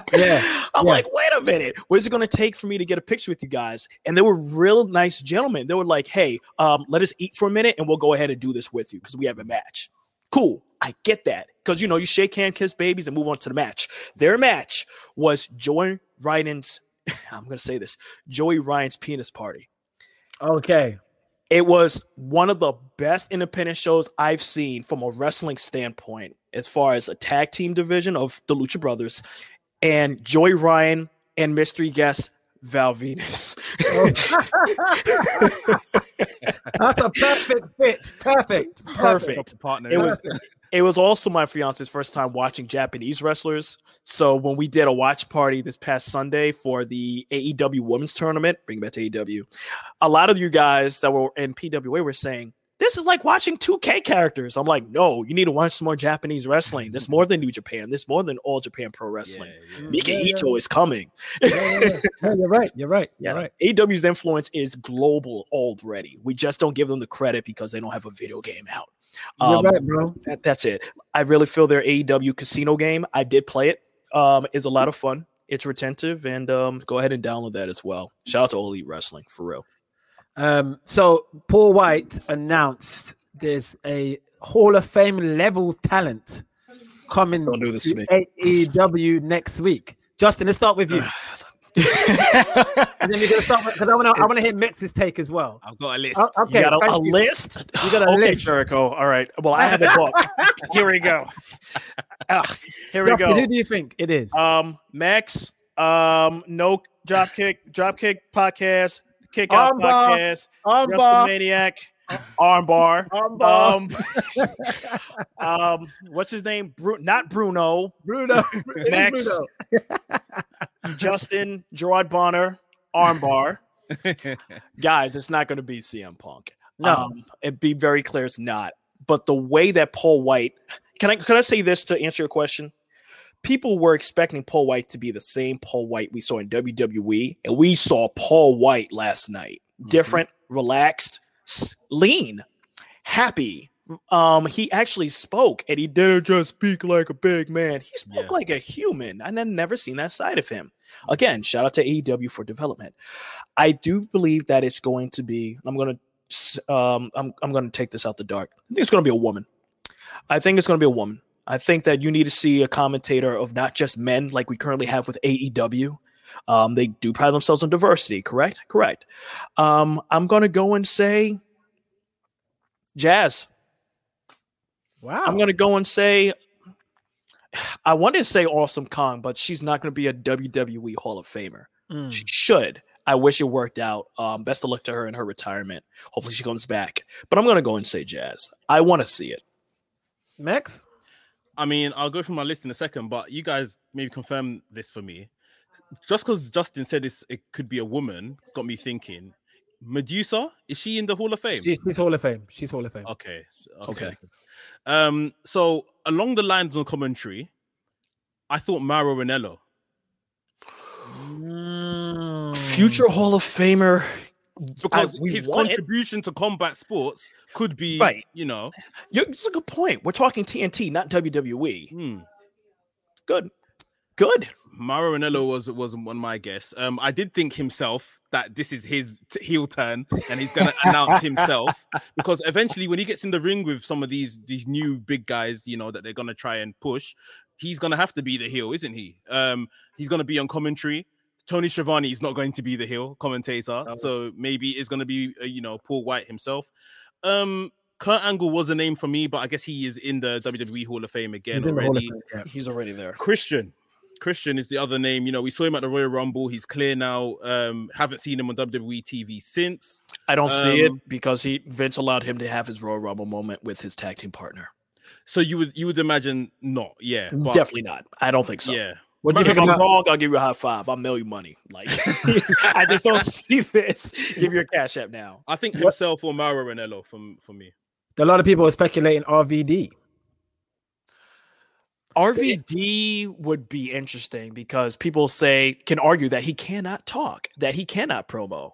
Speaker 3: Yeah,
Speaker 5: I'm
Speaker 3: Yeah.
Speaker 5: like, wait a minute, what is it going to take for me to get a picture with you guys? And they were real nice gentlemen. They were like, hey, um, let us eat for a minute and we'll go ahead and do this with you because we have a match. Cool. I get that. Because you know, you shake hand, kiss babies, and move on to the match. Their match was Joey Ryan's, I'm gonna say this, Joey Ryan's penis party.
Speaker 3: Okay.
Speaker 5: It was one of the best independent shows I've seen from a wrestling standpoint, as far as a tag team division of the Lucha Brothers, and Joy Ryan and mystery guest Val Venis.
Speaker 3: That's a perfect fit. Perfect.
Speaker 5: Perfect.
Speaker 4: partner.
Speaker 5: It was it was also my fiance's first time watching Japanese wrestlers. So when we did a watch party this past Sunday for the AEW Women's Tournament, bring it back to AEW, a lot of you guys that were in PWA were saying this is like watching 2K characters. I'm like, no, you need to watch some more Japanese wrestling. There's more than New Japan. There's more than All Japan Pro Wrestling. Mika
Speaker 3: Yeah, yeah.
Speaker 5: Ito is coming.
Speaker 3: Yeah, yeah, yeah. Yeah, you're right. You're right. You're right.
Speaker 5: AEW's influence is global already. We just don't give them the credit because they don't have a video game out. Um,
Speaker 3: right, bro.
Speaker 5: that, that's it. I really feel their AEW casino game. I did play it. Um, is a lot of fun. It's retentive, and um, go ahead and download that as well. Shout out to All Elite Wrestling for real.
Speaker 3: Um, so Paul White announced there's a Hall of Fame level talent coming
Speaker 5: Don't do this to
Speaker 3: to AEW next week. Justin, let's start with you. and then you're gonna start because I want to I want to hear Mekz's take as well.
Speaker 4: I've got a list.
Speaker 3: O- okay,
Speaker 5: you got a, a
Speaker 3: you.
Speaker 5: list.
Speaker 3: You got a
Speaker 5: okay,
Speaker 3: list.
Speaker 5: Jericho. All right. Well, I have a book. here we go. Ah, here we go.
Speaker 3: who do you think it is?
Speaker 5: Um, Max. Um, no dropkick, dropkick podcast, kick out
Speaker 3: Armbar.
Speaker 5: podcast,
Speaker 3: Armbar.
Speaker 5: WrestleManiac, armbar.
Speaker 3: Armbar.
Speaker 5: Um, um, what's his name? Bru- not Bruno.
Speaker 3: Bruno.
Speaker 5: Max.
Speaker 3: Bruno.
Speaker 5: Justin, Gerard Bonner, armbar. Guys, it's not going to be CM Punk.
Speaker 3: No.
Speaker 5: Um, it be very clear it's not. But the way that Paul White, can I can I say this to answer your question? People were expecting Paul White to be the same Paul White we saw in WWE, and we saw Paul White last night. Different, relaxed, lean, happy. Um, he actually spoke, and he didn't just speak like a big man. He spoke
Speaker 4: Yeah.
Speaker 5: like a human. and I've never seen that side of him. Again, shout out to AEW for development. I do believe that it's going to be. I'm gonna. Um, I'm I'm gonna take this out the dark. I think it's gonna be a woman. I think it's gonna be a woman. I think that you need to see a commentator of not just men like we currently have with AEW. Um, they do pride themselves on diversity. Correct. Correct. Um, I'm gonna go and say Jazz.
Speaker 3: Wow.
Speaker 5: I'm gonna go and say I wanted to say Awesome Kong, but she's not gonna be a WWE Hall of Famer.
Speaker 3: Mm.
Speaker 5: She should. I wish it worked out. Um, best of luck to her in her retirement. Hopefully she comes back. But I'm gonna go and say Jazz. I want to see it.
Speaker 3: Mekz?
Speaker 4: I mean, I'll go through my list in a second, but you guys maybe confirm this for me. Just because Justin said this, it could be a woman, got me thinking. Medusa is she in the Hall of Fame?
Speaker 3: She's, she's Hall of Fame. She's Hall of Fame.
Speaker 4: Okay. s-
Speaker 5: Okay.
Speaker 4: Um. So along the lines of commentary, I thought Mauro Ranallo.
Speaker 3: Mm.
Speaker 5: Future Hall of Famer.
Speaker 4: because his
Speaker 5: want it.
Speaker 4: contribution to combat sports could be,
Speaker 5: Right.
Speaker 4: you know,
Speaker 5: You- It's a good point. We're talking TNT, not WWE.
Speaker 4: hmm.
Speaker 5: Good. Good.
Speaker 4: Mauro Ranallo was was one of my guess. Um, I did think himself that this is his t- heel turn and he's gonna announce himself because eventually when he gets in the ring with some of these these new big guys, you know that they're gonna try and push, he's gonna have to be the heel, isn't he? Um, he's gonna be on commentary. Tony Schiavone is not going to be the heel commentator,
Speaker 5: Oh.
Speaker 4: so maybe it's gonna be uh, you know Paul White himself. Um, Kurt Angle was a name for me, but I guess he is in the WWE Hall of Fame again
Speaker 3: He's in the Hall of
Speaker 4: already.
Speaker 3: Fame, yeah.
Speaker 5: He's already there.
Speaker 4: Christian. Christian is the other name. You know, we saw him at the Royal Rumble. He's clear now. Um, haven't seen him on WWE TV since.
Speaker 5: I don't see it
Speaker 4: Um,
Speaker 5: because he Vince allowed him to have his Royal Rumble moment with his tag team partner.
Speaker 4: So you would you would imagine not, yeah. but-
Speaker 5: Definitely not. I don't think so.
Speaker 4: Yeah.
Speaker 3: What do you
Speaker 5: if
Speaker 3: think
Speaker 5: I'm
Speaker 3: about?
Speaker 5: wrong, I'll give you a high five. I'll mail you money. Like I just don't see this. Give your cash app now.
Speaker 4: I think
Speaker 3: What-
Speaker 4: himself or Mauro Ranallo from for me.
Speaker 3: A lot of people are speculating RVD.
Speaker 5: RVD would be interesting because people say can argue that he cannot talk, that he cannot promo.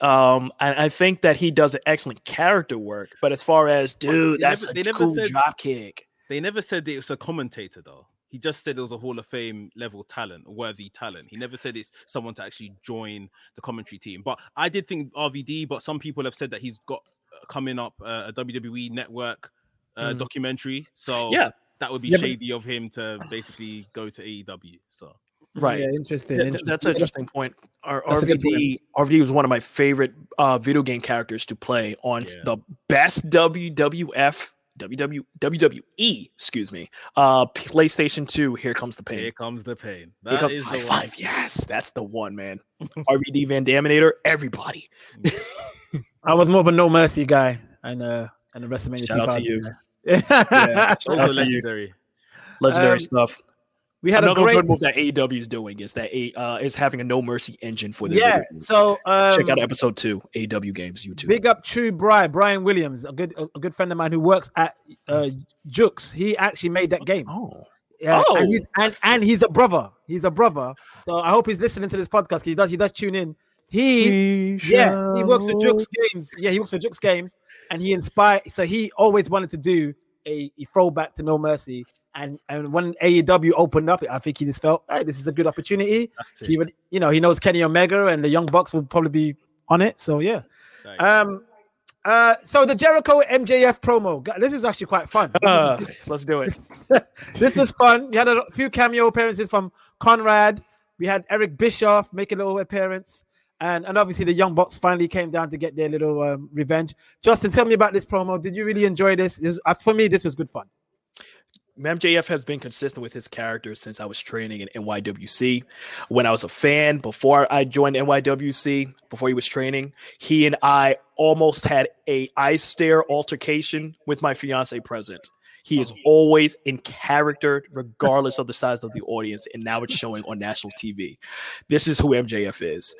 Speaker 5: Um, and I think that he does an excellent character work. But as far as dude,
Speaker 4: they
Speaker 5: that's
Speaker 4: never-
Speaker 5: a cool
Speaker 4: said-
Speaker 5: drop kick.
Speaker 4: They never said that it was a commentator though. He just said it was a Hall of Fame level talent, worthy talent. He never said it's someone to actually join the commentary team. But I did think RVD, but some people have said that he's got uh, coming up uh, a WWE network uh,
Speaker 5: Mhm.
Speaker 4: documentary. So
Speaker 5: Yeah.
Speaker 4: That would be
Speaker 3: Yeah, but-
Speaker 4: shady of him to basically go to AEW. So
Speaker 5: Right.
Speaker 3: Yeah, interesting.
Speaker 5: Th- th- that's an interesting point. R-
Speaker 3: That's a good
Speaker 5: RVD RVD was one of my favorite uh, video game characters to play on
Speaker 4: Yeah.
Speaker 5: the best WWF WW, WWE, excuse me, uh, PlayStation 2. Here comes the pain.
Speaker 4: here comes the pain.
Speaker 5: Here
Speaker 4: That
Speaker 5: comes
Speaker 4: is
Speaker 5: high
Speaker 4: the
Speaker 5: five.
Speaker 4: one.
Speaker 5: Yes, that's the one, man. RVD Van Daminator, everybody.
Speaker 3: I was more of a No Mercy guy and uh and the WrestleMania.
Speaker 5: Shout out to you.
Speaker 3: guy.
Speaker 5: Yeah.
Speaker 4: Also
Speaker 5: out to you.
Speaker 4: legendary.
Speaker 5: Legendary
Speaker 3: Um,
Speaker 5: stuff.
Speaker 3: we had
Speaker 5: Another
Speaker 3: a great
Speaker 5: good move that AEW is doing is that a uh, is having a no mercy engine for their
Speaker 3: yeah.
Speaker 5: video.
Speaker 3: So um,
Speaker 5: check out episode two, AEW Games YouTube.
Speaker 3: Big up to Bry, Brian Williams, a good a, a good friend of mine who works at uh Yuke's. He actually made that game.
Speaker 5: oh,
Speaker 3: Yeah,
Speaker 5: Oh.
Speaker 3: and, he's, and and he's a brother. He's a brother. So I hope he's listening to this podcast. 'cause He does. He does tune in. He yeah. He works for Yuke's Games. Yeah, he works for Yuke's Games, and he inspired. So he always wanted to do a, a throwback to No Mercy. And and when AEW opened up, I think he just felt, hey, this is a good opportunity. He would, you know, he knows Kenny Omega and the Young Bucks will probably be on it. So yeah.
Speaker 4: Nice.
Speaker 3: Um. Uh. So the Jericho MJF promo. This is actually quite fun.
Speaker 5: Uh, let's do it.
Speaker 3: this was fun. We had a few cameo appearances from Conrad. We had Eric Bischoff make a little appearance. And, and obviously the Young Bucks finally came down to get their little um, revenge. Justin, tell me about this promo. Did you really enjoy this? this uh, for me, this was good fun.
Speaker 5: MJF has been consistent with his character since I was training in NYWC. When I was a fan, before I joined NYWC, before he was training, he and I almost had a eye stare altercation with my fiance present. He is always in character, regardless of the size of the audience, and now it's showing on national TV. This is who MJF is.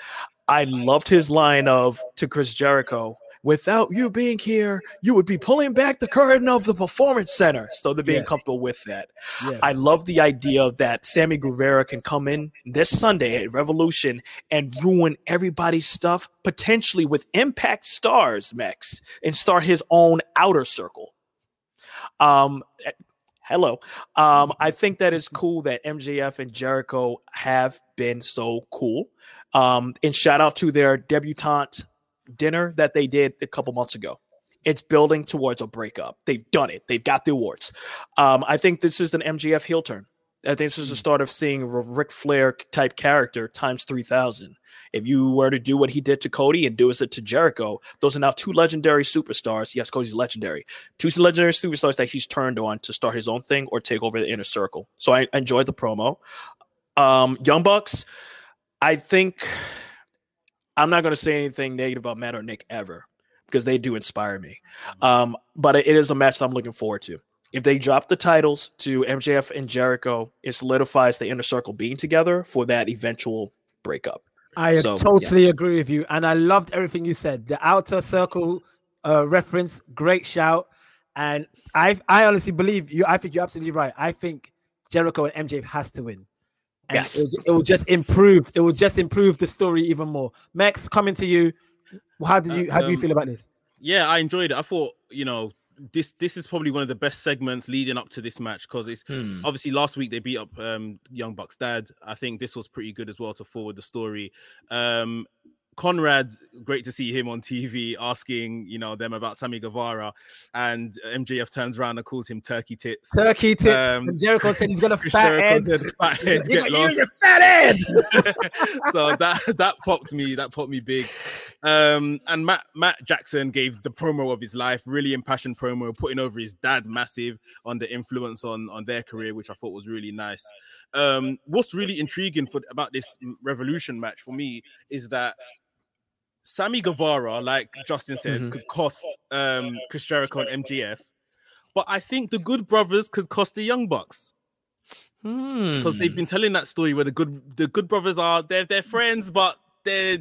Speaker 5: I loved his line of to Chris Jericho. Without you being here, you would be pulling back the curtain of the performance center. So they're being
Speaker 3: Yeah.
Speaker 5: comfortable with that.
Speaker 3: Yeah.
Speaker 5: I love the idea that Sammy Guevara can come in this Sunday at Revolution and ruin everybody's stuff, potentially with Impact Stars, Max, and start his own outer circle. Um, hello. Um, I think that is cool that MJF and Jericho have been so cool. Um, and shout out to their debutante dinner that they did a couple months ago. It's building towards a breakup. They've done it. They've got the awards. Um, I think this is an MJF heel turn. I think this is the start of seeing a Ric Flair type character times 3000. If you were to do what he did to Cody and do it to Jericho, those are now two legendary superstars. Yes, Cody's legendary. Two legendary superstars that he's turned on to start his own thing or take over the inner circle. So I enjoyed the promo. Um, Young Bucks, I think I'm not going to say anything negative about Matt or Nick ever because they do inspire me. Um, but it is a match that I'm looking forward to. If they drop the titles to MJF and Jericho, it solidifies the inner circle being together for that eventual breakup.
Speaker 3: I
Speaker 5: So,
Speaker 3: totally agree with you, and I loved everything you said. The outer circle uh, reference, great shout, and I I honestly believe you. I think you're absolutely right. I think Jericho and MJF has to win. And
Speaker 5: Yes.
Speaker 3: it, will- it will just improve. It will just improve the story even more. Max, coming to you. How did you how do you
Speaker 4: Um,
Speaker 3: feel about this?
Speaker 4: yeah, I enjoyed it. I thought, you know, this this is probably one of the best segments leading up to this match because it's
Speaker 5: Hmm.
Speaker 4: obviously last week they beat up um Young Buck's dad. I think this was pretty good as well to forward the story. Um Conrad, great to see him on TV asking, you know, them about Sammy Guevara, and MJF turns around and calls him turkey tits.
Speaker 3: Turkey tits.
Speaker 4: um,
Speaker 3: and Jericho said he's got a fat head.
Speaker 4: "Fat head, get
Speaker 3: got you
Speaker 4: lost."
Speaker 3: and your fat head.
Speaker 4: so that that popped me that popped me big um and matt matt jackson gave the promo of his life really impassioned promo putting over his dad massive on the influence on on their career which i thought was really nice um what's really intriguing for about this revolution match for me is that sammy guevara like justin said
Speaker 5: Mhm.
Speaker 4: could cost um chris jericho and MJF but i think the good brothers could cost the young bucks because they've
Speaker 5: Hmm.
Speaker 4: been telling that story where the good the good brothers are they're they're friends, but they're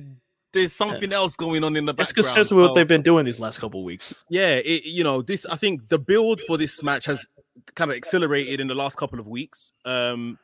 Speaker 4: there's something else going on in the background.
Speaker 5: It's consistent with what they've been doing these last couple weeks.
Speaker 4: yeah, it, you know this. I think the build for this match has kind of accelerated in the last couple of weeks. Um,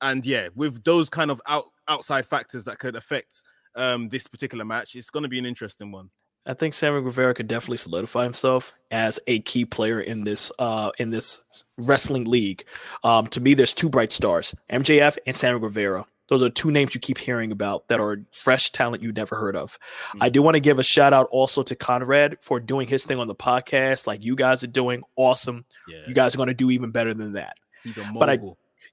Speaker 4: and yeah, with those kind of out outside factors that could affect um this particular match, it's going to be an interesting one.
Speaker 5: I think Sammy Guevara could definitely solidify himself as a key player in this uh in this wrestling league. Um, to me, there's two bright stars: MJF and Sammy Guevara. Those are two names you keep hearing about that are fresh talent you never heard of.
Speaker 4: Mm-hmm.
Speaker 5: I do want to give a shout out also to Conrad for doing his thing on the podcast, like you guys are doing. Awesome.
Speaker 4: Yeah,
Speaker 5: You guys are going to do even better than that.
Speaker 4: he's a
Speaker 5: but I-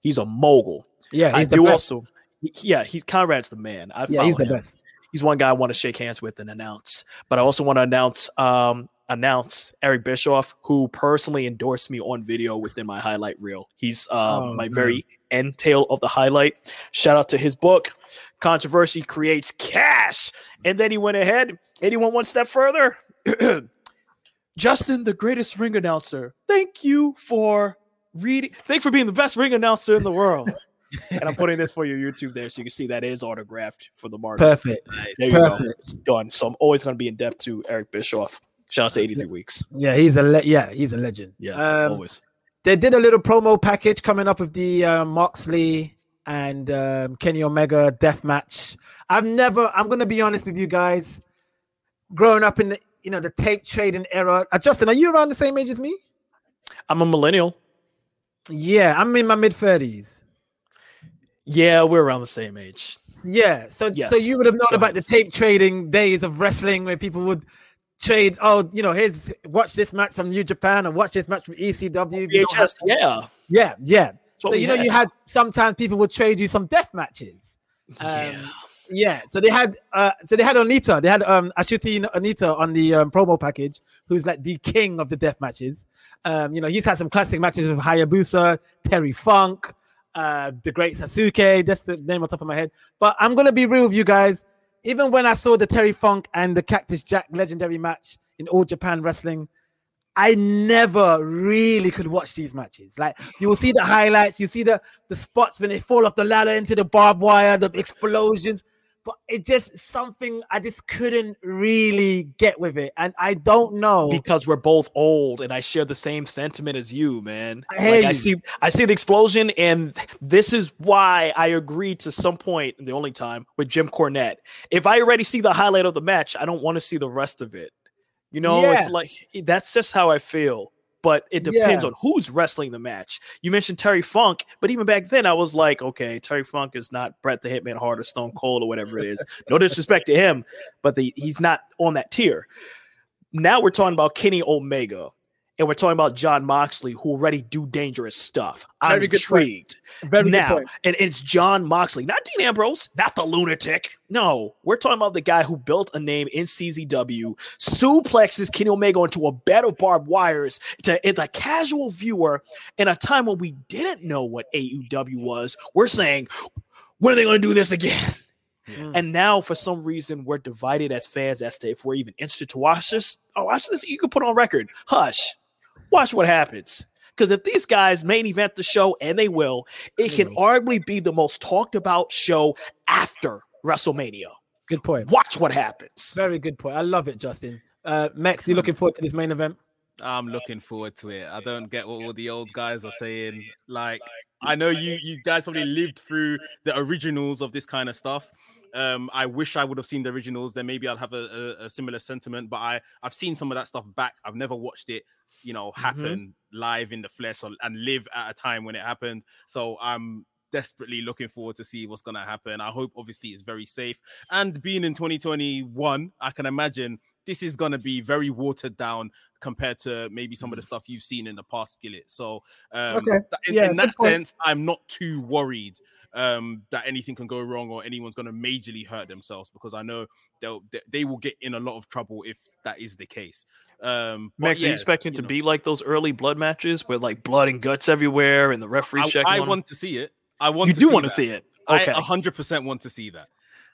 Speaker 5: He's a mogul.
Speaker 3: Yeah,
Speaker 5: I
Speaker 3: he's the
Speaker 5: do
Speaker 3: best.
Speaker 5: also. Yeah, he's Conrad's the man. I
Speaker 3: yeah, he's the
Speaker 5: him.
Speaker 3: best.
Speaker 5: He's one guy I want to shake hands with and announce. But I also want to announce um announce Eric Bischoff, who personally endorsed me on video within my highlight reel. He's um
Speaker 3: Oh,
Speaker 5: my
Speaker 3: man.
Speaker 5: very end tail of the highlight. Shout out to his book, Controversy Creates Cash. And then he went ahead went one step further. Justin, the greatest ring announcer. Thank you for reading. Thank you for being the best ring announcer in the world. and I'm putting this for your YouTube there so you can see that is autographed for the marks.
Speaker 3: Perfect.
Speaker 5: There you go. Done. So I'm always going to be in depth to Eric Bischoff. Shout out to 83 weeks.
Speaker 3: Yeah, he's a le- yeah, he's a legend.
Speaker 5: Yeah,
Speaker 3: Um,
Speaker 5: always.
Speaker 3: They did a little promo package coming up with the uh, Moxley and um, Kenny Omega death match. I've never. I'm gonna be honest with you guys. Growing up in the you know the tape trading era, uh, Justin, are you around the same age as me?
Speaker 5: I'm a millennial.
Speaker 3: Yeah, I'm in my mid thirties.
Speaker 5: Yeah, we're around the same age.
Speaker 3: Yeah, so so you would have known about the tape trading days of wrestling where people would trade. Oh, you know, here's watch this match from New Japan or watch this match from ECW. If you don't have
Speaker 5: VHS. Yeah.
Speaker 3: Yeah, yeah. So you know,
Speaker 5: had.
Speaker 3: you had sometimes people would trade you some death matches. Um,
Speaker 5: yeah.
Speaker 3: yeah. So they had, uh, so they had Onita. They had um Atsushi Onita on the um, promo package, who's like the king of the death matches. Um, you know, he's had some classic matches with Hayabusa, Terry Funk, uh, the Great Sasuke. That's the name on top of my head. But I'm gonna be real with you guys. Even when I saw the Terry Funk and the Cactus Jack legendary match in All Japan Wrestling, I never really could watch these matches. Like you will see the highlights, you see the the spots when they fall off the ladder into the barbed wire, the explosions, but it just something I just couldn't really get with it, and I don't know.
Speaker 5: because we're both old and I share the same sentiment as you, man.
Speaker 3: I
Speaker 5: like I see I see the explosion and this is why I agreed to some point, the only time, with Jim Cornette. If I already see the highlight of the match, I don't want to see the rest of it. You know, it's like that's just how I feel. But it depends
Speaker 3: Yeah.
Speaker 5: on who's wrestling the match. You mentioned Terry Funk, but even back then I was like, okay, Terry Funk is not Bret the Hitman Hart or Stone Cold or whatever it is. No disrespect to him, but the, he's not on that tier. Now we're talking about Kenny Omega and we're talking about Jon Moxley, who already do dangerous stuff. I'm
Speaker 3: Very good
Speaker 5: intrigued.
Speaker 3: Very
Speaker 5: now,
Speaker 3: point.
Speaker 5: and it's Jon Moxley, not Dean Ambrose, not the lunatic. No, we're talking about the guy who built a name in CZW, suplexes Kenny Omega into a bed of barbed wires to it's a casual viewer in a time when we didn't know what AEW was. We're saying, when are they going to do this again?
Speaker 3: Mm.
Speaker 5: And now, for some reason, we're divided as fans as to if we're even interested to watch this. Oh, watch this. You can put on record. Hush. Watch what happens. Because if these guys main event the show, and they will, it can arguably be the most talked about show after WrestleMania.
Speaker 3: Good point.
Speaker 5: Watch what happens.
Speaker 3: Very good point. I love it, Justin. Uh, Max, you looking forward to this main event?
Speaker 4: I'm looking forward to it. I don't get what all the old guys are saying. Like, I know you you guys probably lived through the originals of this kind of stuff. Um, I wish I would have seen the originals. Then maybe I'd have a, a, a similar sentiment. But I I've seen some of that stuff back. I've never watched it, you know, happen live in the flesh or, and live at a time when it happened. So I'm desperately looking forward to see what's going to happen. I hope obviously it's very safe. And being in 2021, I can imagine this is going to be very watered down compared to maybe some of the stuff you've seen in the past Skillit. So um,
Speaker 3: Okay.
Speaker 4: in,
Speaker 3: Yeah,
Speaker 4: in that
Speaker 3: point.
Speaker 4: sense, I'm not too worried um, that anything can go wrong or anyone's going to majorly hurt themselves because I know they'll they, they will get in a lot of trouble if that is the case. Um,
Speaker 5: Max, are you expecting
Speaker 4: you
Speaker 5: to
Speaker 4: know,
Speaker 5: be like those early blood matches with like blood and guts everywhere and the referee
Speaker 4: I,
Speaker 5: checking
Speaker 4: I
Speaker 5: 'em?
Speaker 4: want to see it. I want
Speaker 5: You
Speaker 4: to
Speaker 5: do
Speaker 4: see
Speaker 5: want to see it.
Speaker 4: I
Speaker 5: Okay.
Speaker 4: 100% want to see that.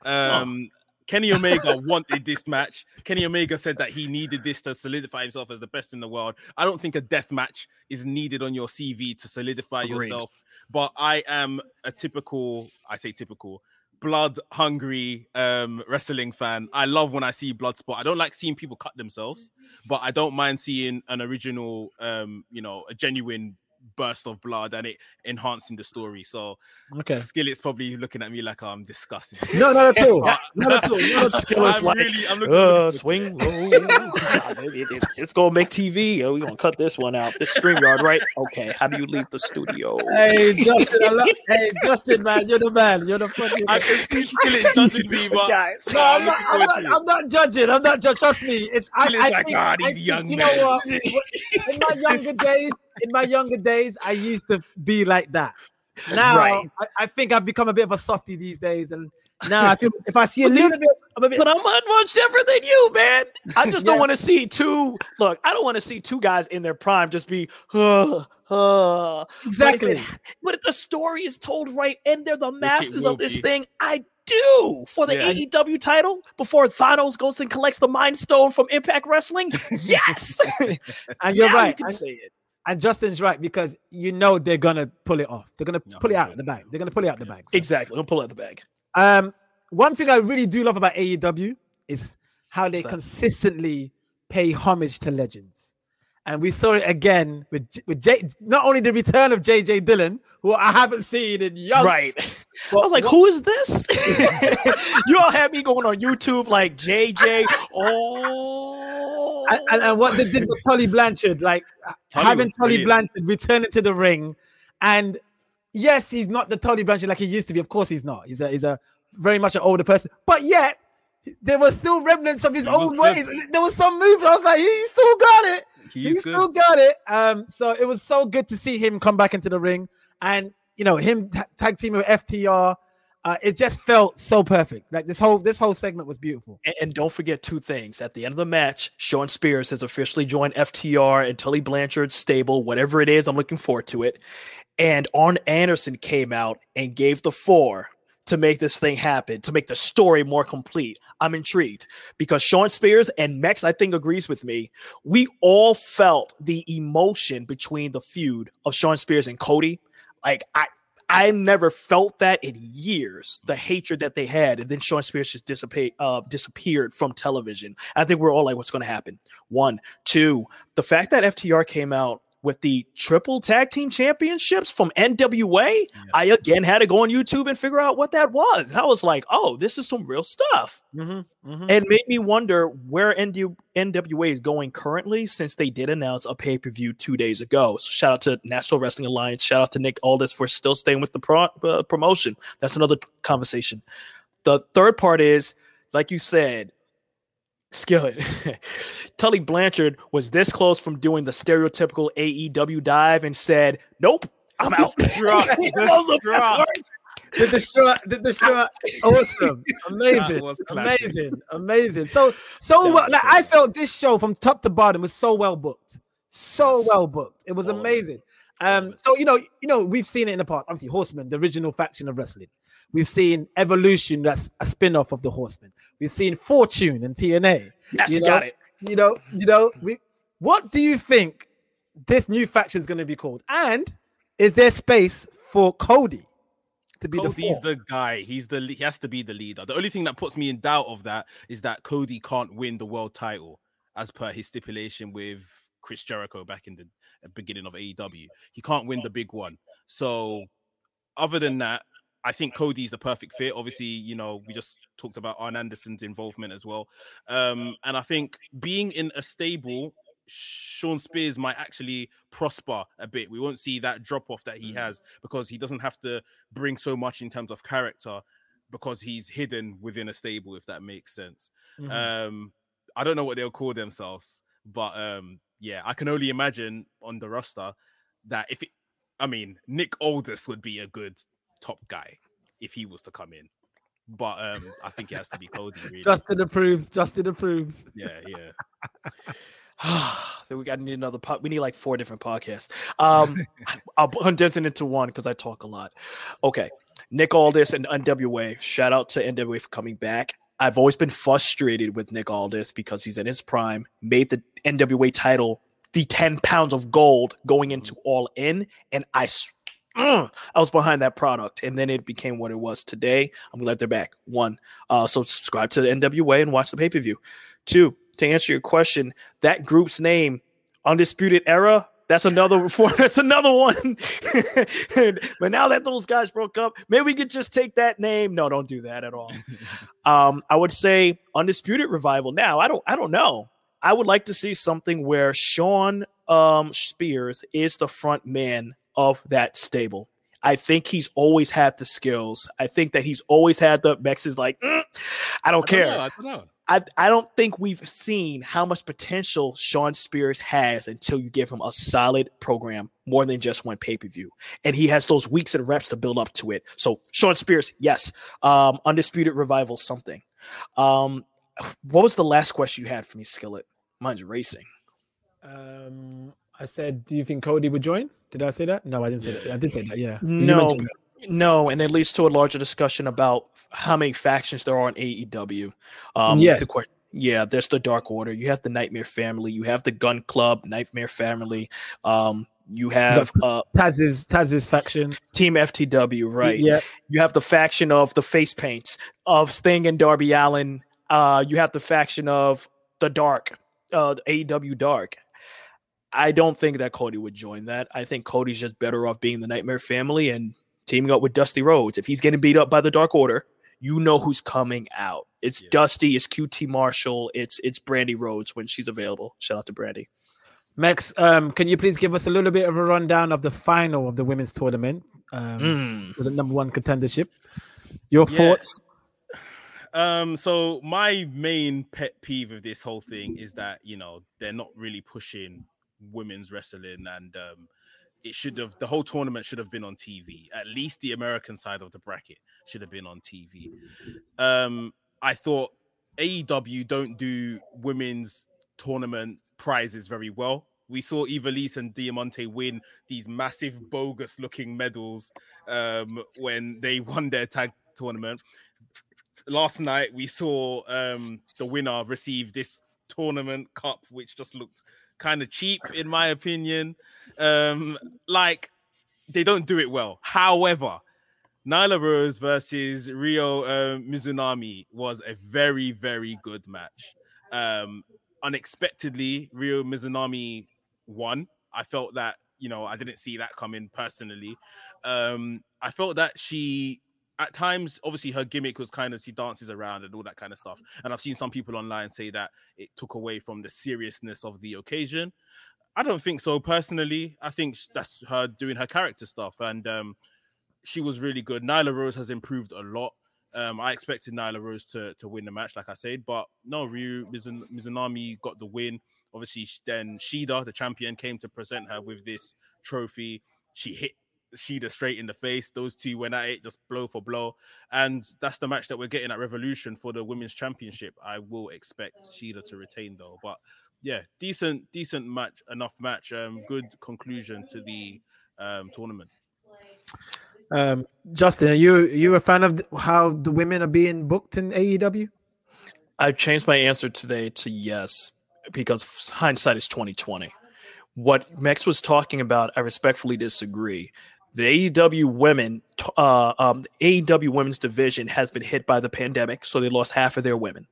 Speaker 4: Um, Kenny Omega wanted this match. Kenny Omega said that he needed this to solidify himself as the best in the world. I don't think a death match is needed on your CV to solidify
Speaker 5: Agreed.
Speaker 4: yourself. But I am a typical, I say typical, blood hungry um wrestling fan. I love when I see blood sport. I don't like seeing people cut themselves, but I don't mind seeing an original um, you know, a genuine burst of blood and it enhancing the story. So
Speaker 3: Okay.
Speaker 4: Skillit's probably looking at me like I'm disgusted.
Speaker 3: No, not at all. Not at all. Not at.
Speaker 5: Skillit's
Speaker 4: I'm
Speaker 5: like,
Speaker 4: really- I'm
Speaker 5: uh, swing low. God, it- it- it- it's gonna make TV. Oh, we gonna cut this one out. This StreamYard, right? Okay. How do you leave the studio?
Speaker 3: Hey Justin, I love, hey Justin, man, you're the man. You're the fucking.
Speaker 4: I can see Skillit judging me, but
Speaker 5: Guys.
Speaker 3: No, I'm not, I'm, not,
Speaker 4: forward to it.
Speaker 3: I'm not judging. I'm not judging. Trust me. It's I, I
Speaker 4: like,
Speaker 3: think,
Speaker 4: "Ah,
Speaker 3: I
Speaker 4: these
Speaker 3: think,
Speaker 4: young
Speaker 3: you know what? In my younger days, in my younger days, I used to be like that. Now
Speaker 5: Right.
Speaker 3: I, I think I've become a bit of a softy these days, and now I feel if I see a little bit, I'm a bit.
Speaker 5: But I'm much much different than you, man. I just don't want to see two. Look, I don't want to see two guys in their prime just be. Uh, uh.
Speaker 3: exactly.
Speaker 5: But if, it- but if the story is told right and they're the masters of this
Speaker 4: be.
Speaker 5: thing, I do for the
Speaker 4: Yeah.
Speaker 5: AEW title before Thanos goes and collects the Mind Stone from Impact Wrestling. Yes,
Speaker 3: And you're
Speaker 5: Now
Speaker 3: right.
Speaker 5: You can
Speaker 3: and-
Speaker 5: say it.
Speaker 3: And Justin's right because you know they're gonna pull it off. They're gonna
Speaker 4: No,
Speaker 3: pull it out of the bag. They're gonna pull it out of the bag. So,
Speaker 5: Exactly. Don't pull it out the bag.
Speaker 3: Um, one thing I really do love about AEW is how they consistently pay homage to legends, and we saw it again with with J- not only the return of JJ Dillon, who I haven't seen in years.
Speaker 5: Right. I was like, who is this? you all had me going on YouTube like JJ. Oh.
Speaker 3: And, and, and what they did with Tully Blanchard, like
Speaker 4: Tully
Speaker 3: having Tully. Blanchard returning to the ring, and yes, he's not the Tully Blanchard like he used to be. Of course, he's not. He's a he's a very much an older person, but yet there were still remnants of his
Speaker 4: He
Speaker 3: old
Speaker 4: good.
Speaker 3: ways. There was some moves. I was like, he still got it.
Speaker 4: He's
Speaker 3: he
Speaker 4: good.
Speaker 3: still got it. Um, so it was so good to see him come back into the ring, and you know him ta- tag team with FTR. Uh, it just felt so perfect. Like this whole this whole segment was beautiful.
Speaker 5: And, and don't forget two things. At the end of the match, Shawn Spears has officially joined FTR and Tully Blanchard's stable, whatever it is. I'm looking forward to it. And Arn Anderson came out and gave the four to make this thing happen, to make the story more complete. I'm intrigued because Shawn Spears and Mekz, I think, agrees with me. We all felt the emotion between the feud of Shawn Spears and Cody. Like I I never felt that in years, the hatred that they had. And then Shawn Spears just dissipate, uh, disappeared from television. I think we're all like, what's going to happen? One, two, the fact that FTR came out with the triple tag team championships from NWA, I again had to go on YouTube and figure out what that was. And I was like, oh, this is some real stuff.
Speaker 3: Mm-hmm,
Speaker 5: It made me wonder where NW- NWA is going currently since they did announce a pay per view two days ago. So shout out to National Wrestling Alliance. Shout out to Nick Aldis for still staying with the pro- uh, promotion. That's another conversation. The third part is, like you said, Skillit. Tully Blanchard was this close from doing the stereotypical AEW dive and said, Nope, I'm out.
Speaker 4: Distraught,
Speaker 5: That was the best
Speaker 4: distraught.
Speaker 5: part.
Speaker 3: the destroy, the destroy, awesome, amazing, amazing, amazing. So, so
Speaker 5: That
Speaker 3: well, like, I felt this show from top to bottom was so well booked, so
Speaker 5: Yes.
Speaker 3: well booked. It was
Speaker 5: All of it.
Speaker 3: amazing. Um, so you know, you know, we've seen it in the past. Obviously, Horsemen, the original faction of wrestling. We've seen Evolution, that's a spin-off of the Horsemen. We've seen Fortune and TNA.
Speaker 5: Yes,
Speaker 3: You know,
Speaker 5: got it.
Speaker 3: You know, you know, we. What do you think this new faction is going to be called? And is there space for Cody to be the
Speaker 4: Cody's
Speaker 3: fourth?
Speaker 4: the guy. He's the he has to be the leader. The only thing that puts me in doubt of that is that Cody can't win the world title as per his stipulation with Chris Jericho back in the beginning of AEW. He can't win the big one. So other than that, I think Cody's the perfect fit. Obviously, you know, we just talked about Arn Anderson's involvement as well. Um, and I think being in a stable, Shawn Spears might actually prosper a bit. We won't see that drop off that he has because he doesn't have to bring so much in terms of character because he's hidden within a stable, if that makes sense.
Speaker 3: Mhm.
Speaker 4: Um, I don't know what they'll call themselves, but um, yeah, I can only imagine on the roster that if it, I mean, Nick Aldis would be a good top guy if he was to come in, but um, I think it has to be Cody. Really.
Speaker 3: Justin approves. Justin approves.
Speaker 4: yeah, yeah.
Speaker 5: then we got to need another pod. We need like four different podcasts. Um, I'll condense it into one because I talk a lot. Okay, Nick Aldis and NWA. Shout out to NWA for coming back. I've always been frustrated with Nick Aldis because he's in his prime. Made the NWA title the ten pounds of gold going into All In, and I. mm, I was behind that product, and then it became what it was today. I'm glad they're back. One, uh, so subscribe to the NWA and watch the pay per view. Two, to answer your question, that group's name, Undisputed Era, That's another. That's another one. but now that those guys broke up, maybe we could just take that name. No, don't do that at all. um, I would say undisputed revival. Now, I don't. I don't know. I would like to see something where Shawn um, Spears is the front man of that stable. I think he's always had the skills. I think that he's always had the Mekz is like, "Mm, I don't
Speaker 4: I
Speaker 5: care.
Speaker 4: don't know, I don't know.
Speaker 5: I, I don't think we've seen how much potential Shawn Spears has until you give him a solid program more than just one pay per view. And he has those weeks and reps to build up to it. So, Shawn Spears, yes. Um, Undisputed Revival, something. Um, what was the last question you had for me, Skillit? Mine's racing.
Speaker 3: Um, I said, do you think Cody would join? Did I say that? No, I didn't say that. I did say that. Yeah.
Speaker 5: No,
Speaker 3: that.
Speaker 5: no, and it leads to a larger discussion about how many factions there are in AEW. Um,
Speaker 3: Yes.
Speaker 5: the yeah, there's the Dark Order. You have the Nightmare Family. You have the Gunn Club, Nightmare Family. Um, you have uh,
Speaker 3: Taz's Taz's faction.
Speaker 5: Team FTW, right?
Speaker 3: Yeah.
Speaker 5: You have the faction of the face paints of Sting and Darby Allin. Uh, you have the faction of the Dark, uh, AEW Dark. I don't think that Cody would join that. I think Cody's just better off being the Nightmare Family and teaming up with Dusty Rhodes. If he's getting beat up by the Dark Order, you know who's coming out. It's
Speaker 4: Yeah.
Speaker 5: Dusty, it's QT Marshall, it's it's Brandi Rhodes when she's available. Shout out to Brandi.
Speaker 3: Max, um, can you please give us a little bit of a rundown of the final of the women's tournament? Um,
Speaker 5: Mm.
Speaker 3: was it number one contendership? Your
Speaker 4: Yeah.
Speaker 3: thoughts?
Speaker 4: Um, so my main pet peeve of this whole thing is that you know they're not really pushing women's wrestling, and um, it should have the whole tournament should have been on TV. At least the American side of the bracket should have been on TV. Um, I thought AEW don't do women's tournament prizes very well. We saw Ivelisse and Diamante win these massive bogus looking medals um, when they won their tag tournament last night we saw um the winner receive this tournament cup which just looked kind of cheap in my opinion. Um like they don't do it well. However Nyla Rose versus Ryo uh, Mizunami was a very very good match. Um unexpectedly Ryo Mizunami won. I felt that you know I didn't see that coming personally. Um I felt that she at times, obviously, her gimmick was kind of she dances around and all that kind of stuff. And I've seen some people online say that it took away from the seriousness of the occasion. I don't think so personally. I think that's her doing her character stuff, and um, she was really good. Nyla Rose has improved a lot. Um, I expected Nyla Rose to to win the match, like I said, but no, Ryo Mizun- Mizunami got the win. Obviously, then Shida, the champion, came to present her with this trophy. She hit Shida straight in the face. Those two went at it, just blow for blow. And that's the match that we're getting at Revolution for the women's championship. I will expect Shida to retain though. But yeah, decent, decent match, enough match. Um, good conclusion to the um tournament.
Speaker 3: Um, Justin, are you you a fan of how the women are being booked in AEW?
Speaker 5: I've changed my answer today to yes because hindsight is twenty twenty. What Mekz was talking about, I respectfully disagree. The AEW women, uh, um, the AEW women's division has been hit by the pandemic, so they lost half of their women.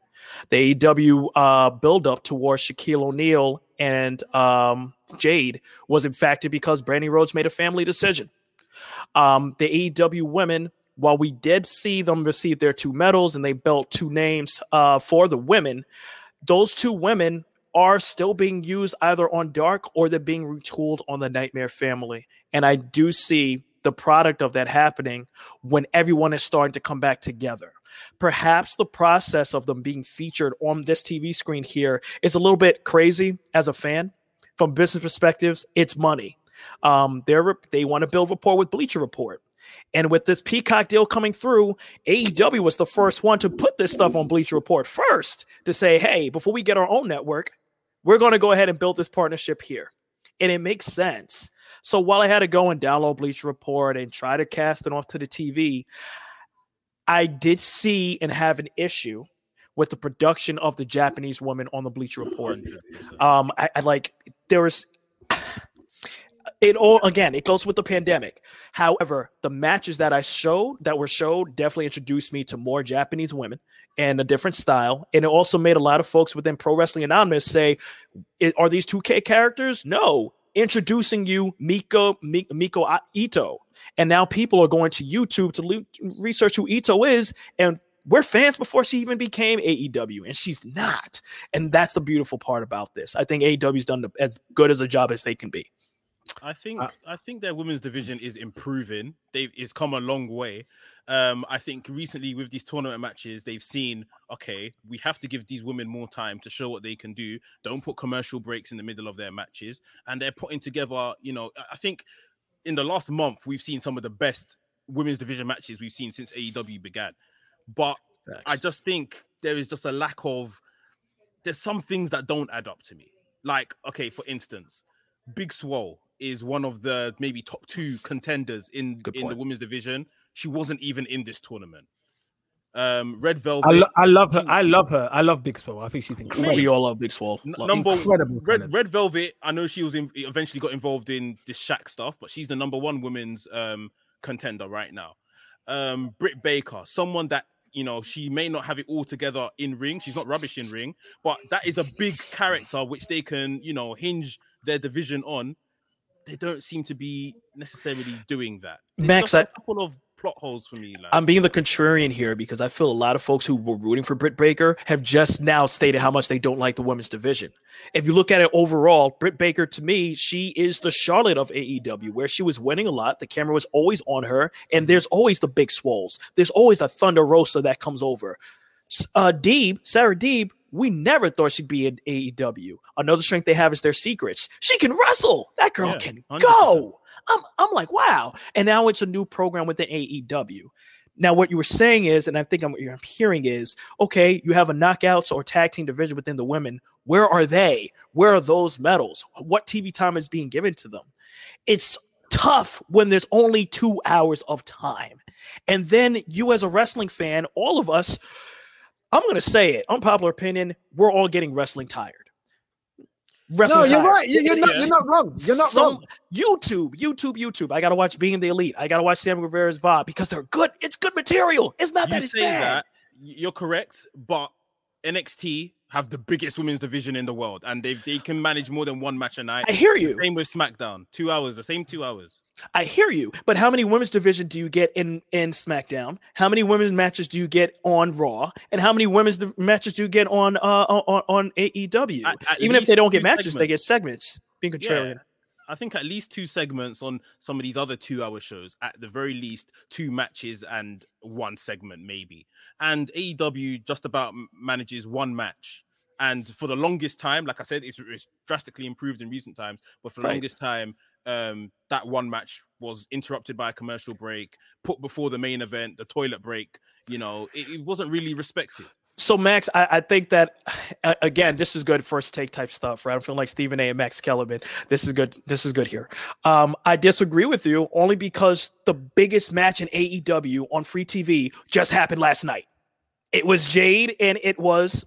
Speaker 5: The AEW uh, buildup towards Shaquille O'Neal and um, Jade was impacted because Brandi Rhodes made a family decision. Um, the AEW women, while we did see them receive their two medals and they built two names uh, for the women, those two women are still being used either on Dark or they're being retooled on the Nightmare family. And I do see the product of that happening when everyone is starting to come back together. Perhaps the process of them being featured on this TV screen here is a little bit crazy as a fan. From business perspectives, it's money. Um, they're they want to build rapport with Bleacher Report. And with this Peacock deal coming through, AEW was the first one to put this stuff on Bleacher Report first to say, hey, before we get our own network, we're going to go ahead and build this partnership here. And it makes sense. So while I had to go and download Bleacher Report and try to cast it off to the TV, I did see and have an issue with the production of the Japanese woman on the Bleacher Report. Um, I, I like there was it all again. It goes with the pandemic. However, the matches that I showed that were showed definitely introduced me to more Japanese women and a different style, and it also made a lot of folks within Pro Wrestling Anonymous say, "Are these two K characters?" No, introducing you Miko Mi- Miko Itoh, and now people are going to YouTube to research who Itoh is, and we're fans before she even became AEW, and she's not. And that's the beautiful part about this. I think AEW's done the, as good as a job as they can be.
Speaker 4: I think
Speaker 3: Uh,
Speaker 4: I think their women's division is improving. They've it's come a long way. Um, I think recently with these tournament matches, they've seen okay, we have to give these women more time to show what they can do. Don't put commercial breaks in the middle of their matches, and they're putting together. You know, I- I think in the last month we've seen some of the best women's division matches we've seen since AEW began. But I just think there is just a lack of. There's some things that don't add up to me. Like, okay, for instance, Big Swole is one of the maybe top two contenders in in the women's division. She wasn't even in this tournament. Um, Red Velvet.
Speaker 3: I, lo- I love her. I love her. I love Big Swole. I think she's incredible.
Speaker 5: we all love Big Swole.
Speaker 4: N-
Speaker 5: Love-
Speaker 4: number
Speaker 3: Incredible
Speaker 4: Red. Red Velvet. I know she was in, eventually got involved in this Shaq stuff, but she's the number one women's um, contender right now. Um, Britt Baker, someone that you know she may not have it all together in ring. She's not rubbish in ring, but that is a big character which they can you know hinge their division on. They don't seem to be necessarily doing that. There's
Speaker 5: Max,
Speaker 4: just a
Speaker 5: I-
Speaker 4: couple of plot holes for me. Like.
Speaker 5: I'm being the contrarian here because I feel a lot of folks who were rooting for Britt Baker have just now stated how much they don't like the women's division. If you look at it overall, Britt Baker to me, she is the Charlotte of AEW, where she was winning a lot. The camera was always on her, and there's always the big swolls. There's always a Thunder Rosa that comes over. Uh, Deeb, Sarah Deeb, we never thought she'd be in AEW. Another strength they have is their secrets. She can wrestle. That girl
Speaker 4: Yeah,
Speaker 5: can
Speaker 4: 100%.
Speaker 5: go. I'm, I'm like, wow. And now it's a new program within AEW. Now, what you were saying is, and I think I'm, what I'm hearing is, okay, you have a knockouts or tag team division within the women. Where are they? Where are those medals? What TV time is being given to them? It's tough when there's only two hours of time. And then you, as a wrestling fan, all of us, I'm going to say it, unpopular opinion, we're all getting wrestling tired.
Speaker 3: No, you're
Speaker 5: tired.
Speaker 3: right. You- You're not. You're not wrong. You're not
Speaker 5: Some-
Speaker 3: wrong.
Speaker 5: YouTube, YouTube, YouTube. I gotta watch Being the Elite. I gotta watch Sam Rivera's VOD because they're good. It's good material. It's not that it's bad.
Speaker 4: that you're correct, but NXT have the biggest women's division in the world, and they they can manage more than one match a night.
Speaker 5: I hear you.
Speaker 4: Same with SmackDown, two hours, the same two hours.
Speaker 5: I hear you. But how many women's division do you get in in SmackDown? How many women's matches do you get on Raw? And how many women's di- matches do you get on uh on, on AEW?
Speaker 4: At- at
Speaker 5: Even if they don't get matches, they get segments. Being contrarian.
Speaker 4: Yeah. I think at least two segments on some of these other two-hour shows. At the very least, two matches and one segment, maybe. And AEW just about manages one match. And for the longest time, like I said, it's, it's drastically improved in recent times. But for the
Speaker 5: Right.
Speaker 4: longest time, um, that one match was interrupted by a commercial break, put before the main event, the toilet break. You know, it, it wasn't really respected.
Speaker 5: So Max, I, I think that again, this is good first take type stuff, right? I'm feeling like Stephen A. and Max Kellerman. This is good. This is good here. Um, I disagree with you only because the biggest match in AEW on free TV just happened last night. It was Jade and it was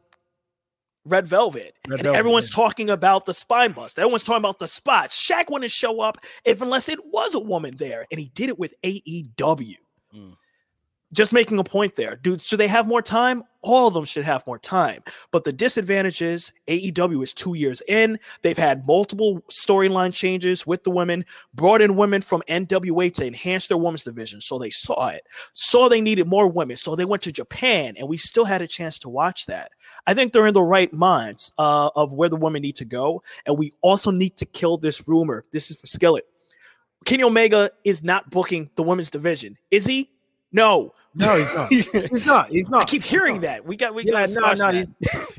Speaker 5: Red Velvet.
Speaker 3: Red
Speaker 5: and
Speaker 3: Velvet,
Speaker 5: everyone's
Speaker 3: yeah.
Speaker 5: talking about the spine bust. Everyone's talking about the spots. Shaq wouldn't show up if unless it was a woman there. And he did it with AEW.
Speaker 4: Mm.
Speaker 5: Just making a point there. Dude, should they have more time? All of them should have more time. But the disadvantage is AEW is two years in. They've had multiple storyline changes with the women, brought in women from NWA to enhance their women's division. So they saw it, saw they needed more women. So they went to Japan, and we still had a chance to watch that. I think they're in the right minds uh, of where the women need to go. And we also need to kill this rumor. This is for Skillit. Kenny Omega is not booking the women's division. Is he? No.
Speaker 3: No, he's not. He's not. He's not.
Speaker 5: I keep hearing that. We got we
Speaker 3: Yeah,
Speaker 5: got
Speaker 3: no, no, he's,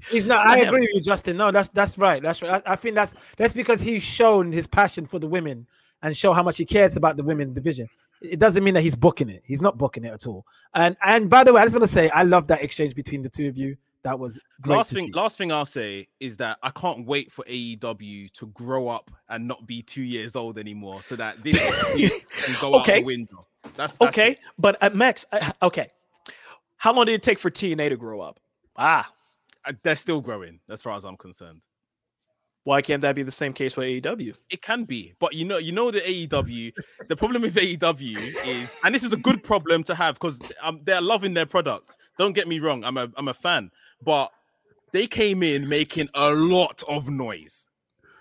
Speaker 3: he's not. I agree with you, Justin. No, that's that's right. That's right. I, I think that's that's because he's shown his passion for the women and show how much he cares about the women division. It doesn't mean that he's booking it. He's not booking it at all. And and by the way, I just want to say I love that exchange between the two of you. That was great.
Speaker 4: last
Speaker 3: to
Speaker 4: thing,
Speaker 3: see.
Speaker 4: last thing I'll say is that I can't wait for AEW to grow up and not be two years old anymore, so that this can go out the window. That's, that's
Speaker 5: Okay,
Speaker 4: it.
Speaker 5: but uh, Max, uh, okay. How long did it take for TNA to grow up? Ah,
Speaker 4: Uh, They're still growing, as far as I'm concerned.
Speaker 5: why can't that be the same case with AEW?
Speaker 4: It can be, but you know, you know, the AEW. the problem with AEW is, and this is a good problem to have because um, they're loving their products. Don't get me wrong, I'm a I'm a fan, but they came in making a lot of noise,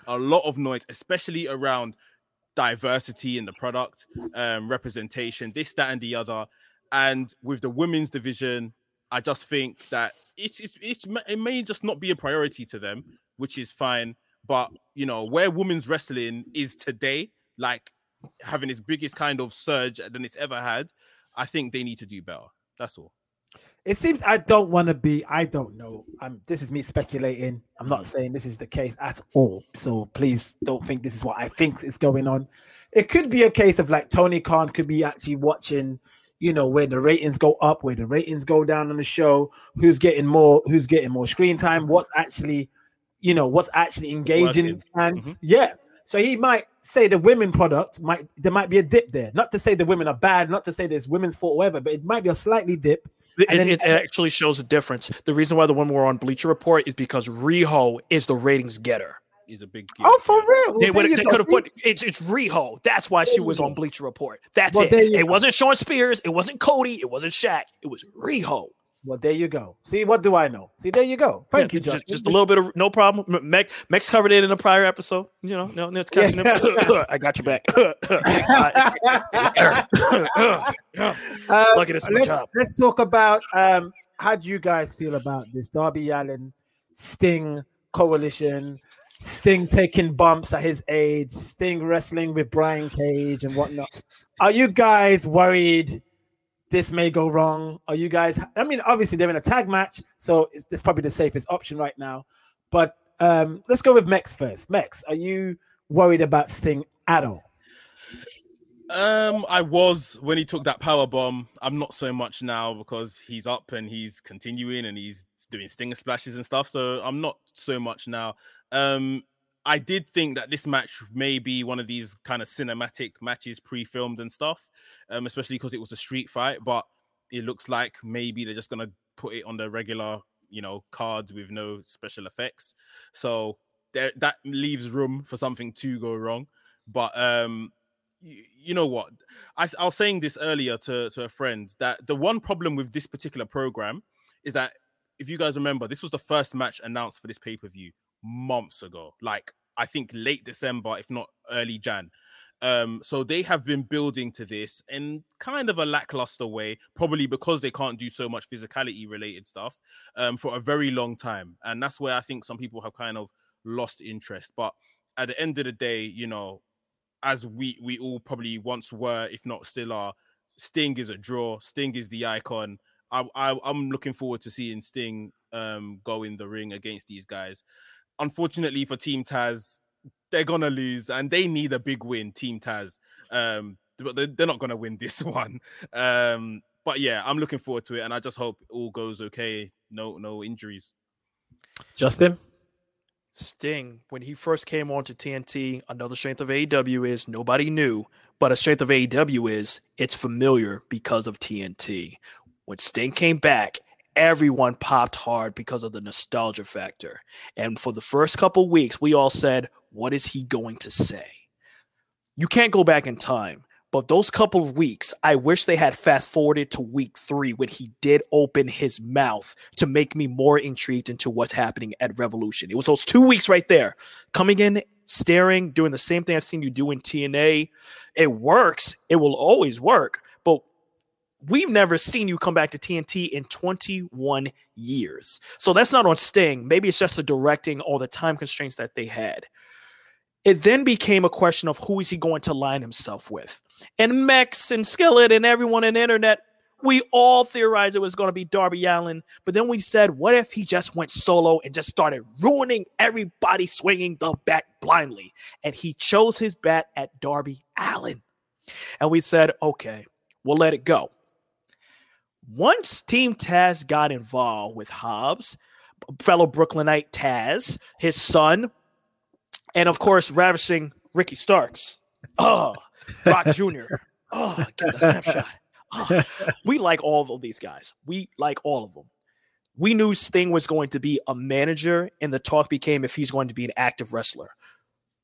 Speaker 4: a lot of noise, especially around diversity in the product, um, representation, this, that, and the other. And with the women's division, I just think that it's, it's, it's it may just not be a priority to them, which is fine. But you know, where women's wrestling is today, like having its biggest kind of surge than it's ever had, I think they need to do better. That's all.
Speaker 3: It seems I don't want to be. I don't know. I'm. This is me speculating. I'm not mm. saying this is the case at all. So please don't think this is what I think is going on. It could be a case of like Tony Khan could be actually watching. You know where the ratings go up, where the ratings go down on the show. Who's getting more? Who's getting more screen time? Mm-hmm. What's actually, you know, what's actually engaging fans? Mm-hmm. Yeah. So he might say the women product might there might be a dip there. Not to say the women are bad, not to say there's women's fault, whatever, but it might be a slightly dip.
Speaker 5: It,
Speaker 3: then-
Speaker 5: it actually shows a difference. The reason why the women were on Bleacher Report is because Riho is the ratings getter.
Speaker 4: Is a big.
Speaker 3: Oh, for real? Well,
Speaker 5: They, would- they could have put it's it's Riho. That's why she was
Speaker 3: you
Speaker 5: on. Bleacher Report. That's
Speaker 3: Well,
Speaker 5: it. It
Speaker 3: go.
Speaker 5: wasn't Shawn Spears. It wasn't Cody. It wasn't Shaq. It was Riho.
Speaker 3: Well, there you go. See, what do I know? See, there you go. Thank
Speaker 5: Yeah,
Speaker 3: you,
Speaker 5: just,
Speaker 3: Justin.
Speaker 5: just a little bit of no problem. M- Meg covered it in a prior episode. You know, no, no, it's catching
Speaker 3: Yeah.
Speaker 5: I got your back. Look at this,
Speaker 3: let's,
Speaker 5: job.
Speaker 3: let's talk about um, how do you guys feel about this Darby Allin Sting coalition? Sting taking bumps at his age, Sting wrestling with Brian Cage and whatnot. Are you guys worried this may go wrong? Are you guys? I mean, obviously they're in a tag match, so it's, it's probably the safest option right now. But um, let's go with Mekz first. Mekz, are you worried about Sting at all?
Speaker 4: Um, I was when he took that power bomb. I'm not so much now because he's up and he's continuing and he's doing stinger splashes and stuff. So I'm not so much now. Um, I did think that this match may be one of these kind of cinematic matches pre-filmed and stuff, um, especially because it was a street fight. But it looks like maybe they're just gonna put it on the regular, you know, card with no special effects. So there that leaves room for something to go wrong. But um, y- you know what? I, I was saying this earlier to, to a friend that the one problem with this particular program is that if you guys remember, this was the first match announced for this pay per view months ago, like I think late December, if not early Jan. Um, so they have been building to this in kind of a lackluster way, probably because they can't do so much physicality related stuff um, for a very long time. And that's where I think some people have kind of lost interest. But at the end of the day, you know, as we we all probably once were, if not still are, Sting is a draw. Sting is the icon. I, I I'm looking forward to seeing Sting um go in the ring against these guys. Unfortunately for Team Taz, they're gonna lose and they need a big win. Team Taz, um, but they're, they're not gonna win this one. Um, but yeah, I'm looking forward to it, and I just hope it all goes okay. No no injuries.
Speaker 3: Justin?
Speaker 5: Sting, when he first came on to TNT, another strength of AEW is nobody knew, but a strength of AEW is it's familiar because of TNT. When Sting came back, everyone popped hard because of the nostalgia factor. And for the first couple weeks, we all said, What is he going to say? You can't go back in time. But those couple of weeks, I wish they had fast forwarded to week three when he did open his mouth to make me more intrigued into what's happening at Revolution. It was those two weeks right there, coming in, staring, doing the same thing I've seen you do in TNA. It works. It will always work. We've never seen you come back to TNT in 21 years. So that's not on Sting. Maybe it's just the directing or the time constraints that they had. It then became a question of who is he going to line himself with. And Mekz and Skillit and everyone in the internet, we all theorized it was going to be Darby Allin. But then we said, what if he just went solo and just started ruining everybody swinging the bat blindly? And he chose his bat at Darby Allin. And we said, okay, we'll let it go. Once Team Taz got involved with Hobbs, fellow Brooklynite Taz, his son, and of course, ravishing Ricky Starks. Oh, Rock Jr. Oh, get the snapshot. Oh, we like all of these guys. We like all of them. We knew Sting was going to be a manager, and the talk became if he's going to be an active wrestler.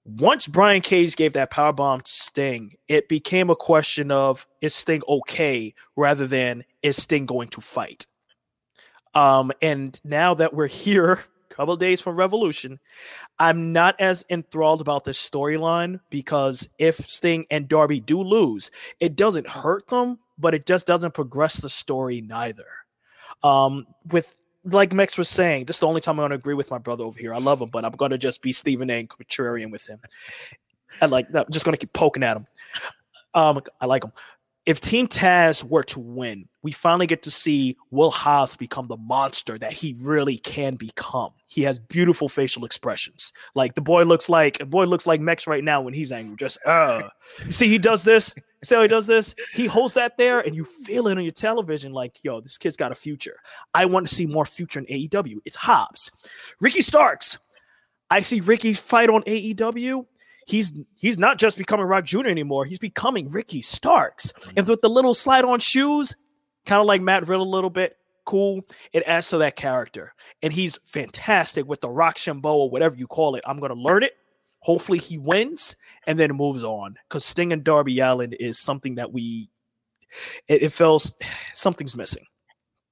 Speaker 5: Once Brian Cage gave that power bomb to Sting, it became a question of is Sting okay rather than is Sting going to fight? Um, and now that we're here, a couple days from Revolution. I'm not as enthralled about this storyline because if Sting and Darby do lose, it doesn't hurt them, but it just doesn't progress the story neither. Um, with like Mekz was saying, this is the only time I'm going to agree with my brother over here. I love him, but I'm going to just be Stephen A. contrarian with him. I like I'm just going to keep poking at him. Um, I like him. If Team Taz were to win, we finally get to see Will Hobbs become the monster that he really can become. He has beautiful facial expressions. Like the boy looks like a boy looks like Mekz right now when he's angry. Just uh you see he does this. See how he does this? He holds that there and you feel it on your television like, yo, this kid's got a future. I want to see more future in AEW. It's Hobbs. Ricky Starks. I see Ricky fight on AEW he's he's not just becoming Rock Jr. anymore. He's becoming Ricky Starks. And with the little slide on shoes, kind of like Matt Riddle a little bit, cool. It adds to that character. And he's fantastic with the Roshambo or whatever you call it. I'm gonna learn it. Hopefully he wins and then moves on. Because Sting and Darby Allin is something that we it, it feels something's missing.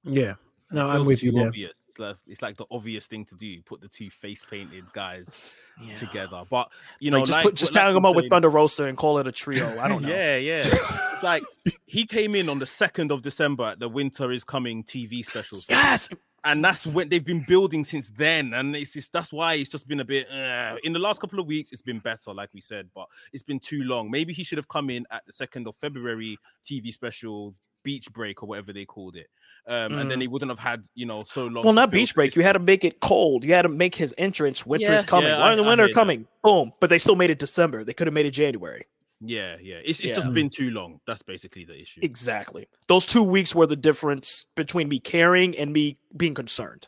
Speaker 3: Yeah. No, I'm with you there.
Speaker 4: obvious. It's like, it's like the obvious thing to do. Put the two face painted guys
Speaker 5: Yeah.
Speaker 4: together. But you
Speaker 5: Like,
Speaker 4: know,
Speaker 5: just
Speaker 4: like,
Speaker 5: put just
Speaker 4: like
Speaker 5: tag
Speaker 4: you
Speaker 5: him up with Thunder Rosa and call it a trio. I don't know.
Speaker 4: Yeah, yeah. it's like he came in on the second of December at the Winter is Coming TV special.
Speaker 5: Yes.
Speaker 4: and that's when they've been building since then and it's just that's why it's just been a bit uh, in the last couple of weeks it's been better like we said but it's been too long maybe he should have come in at the second of february tv special beach break or whatever they called it um and then he wouldn't have had you know so long
Speaker 5: Mm. Well, not beach break. You had to make it cold. You had to make his entrance. Winter is
Speaker 4: Yeah,
Speaker 5: coming.
Speaker 4: yeah,
Speaker 5: Why
Speaker 4: I-
Speaker 5: the winter
Speaker 4: hear that.
Speaker 5: coming? Boom. But they still made it December. They could have made it January.
Speaker 4: yeah yeah it's, it's
Speaker 5: Yeah.
Speaker 4: just been too long that's basically the issue
Speaker 5: Exactly. Those two weeks were the difference between me caring and me being concerned.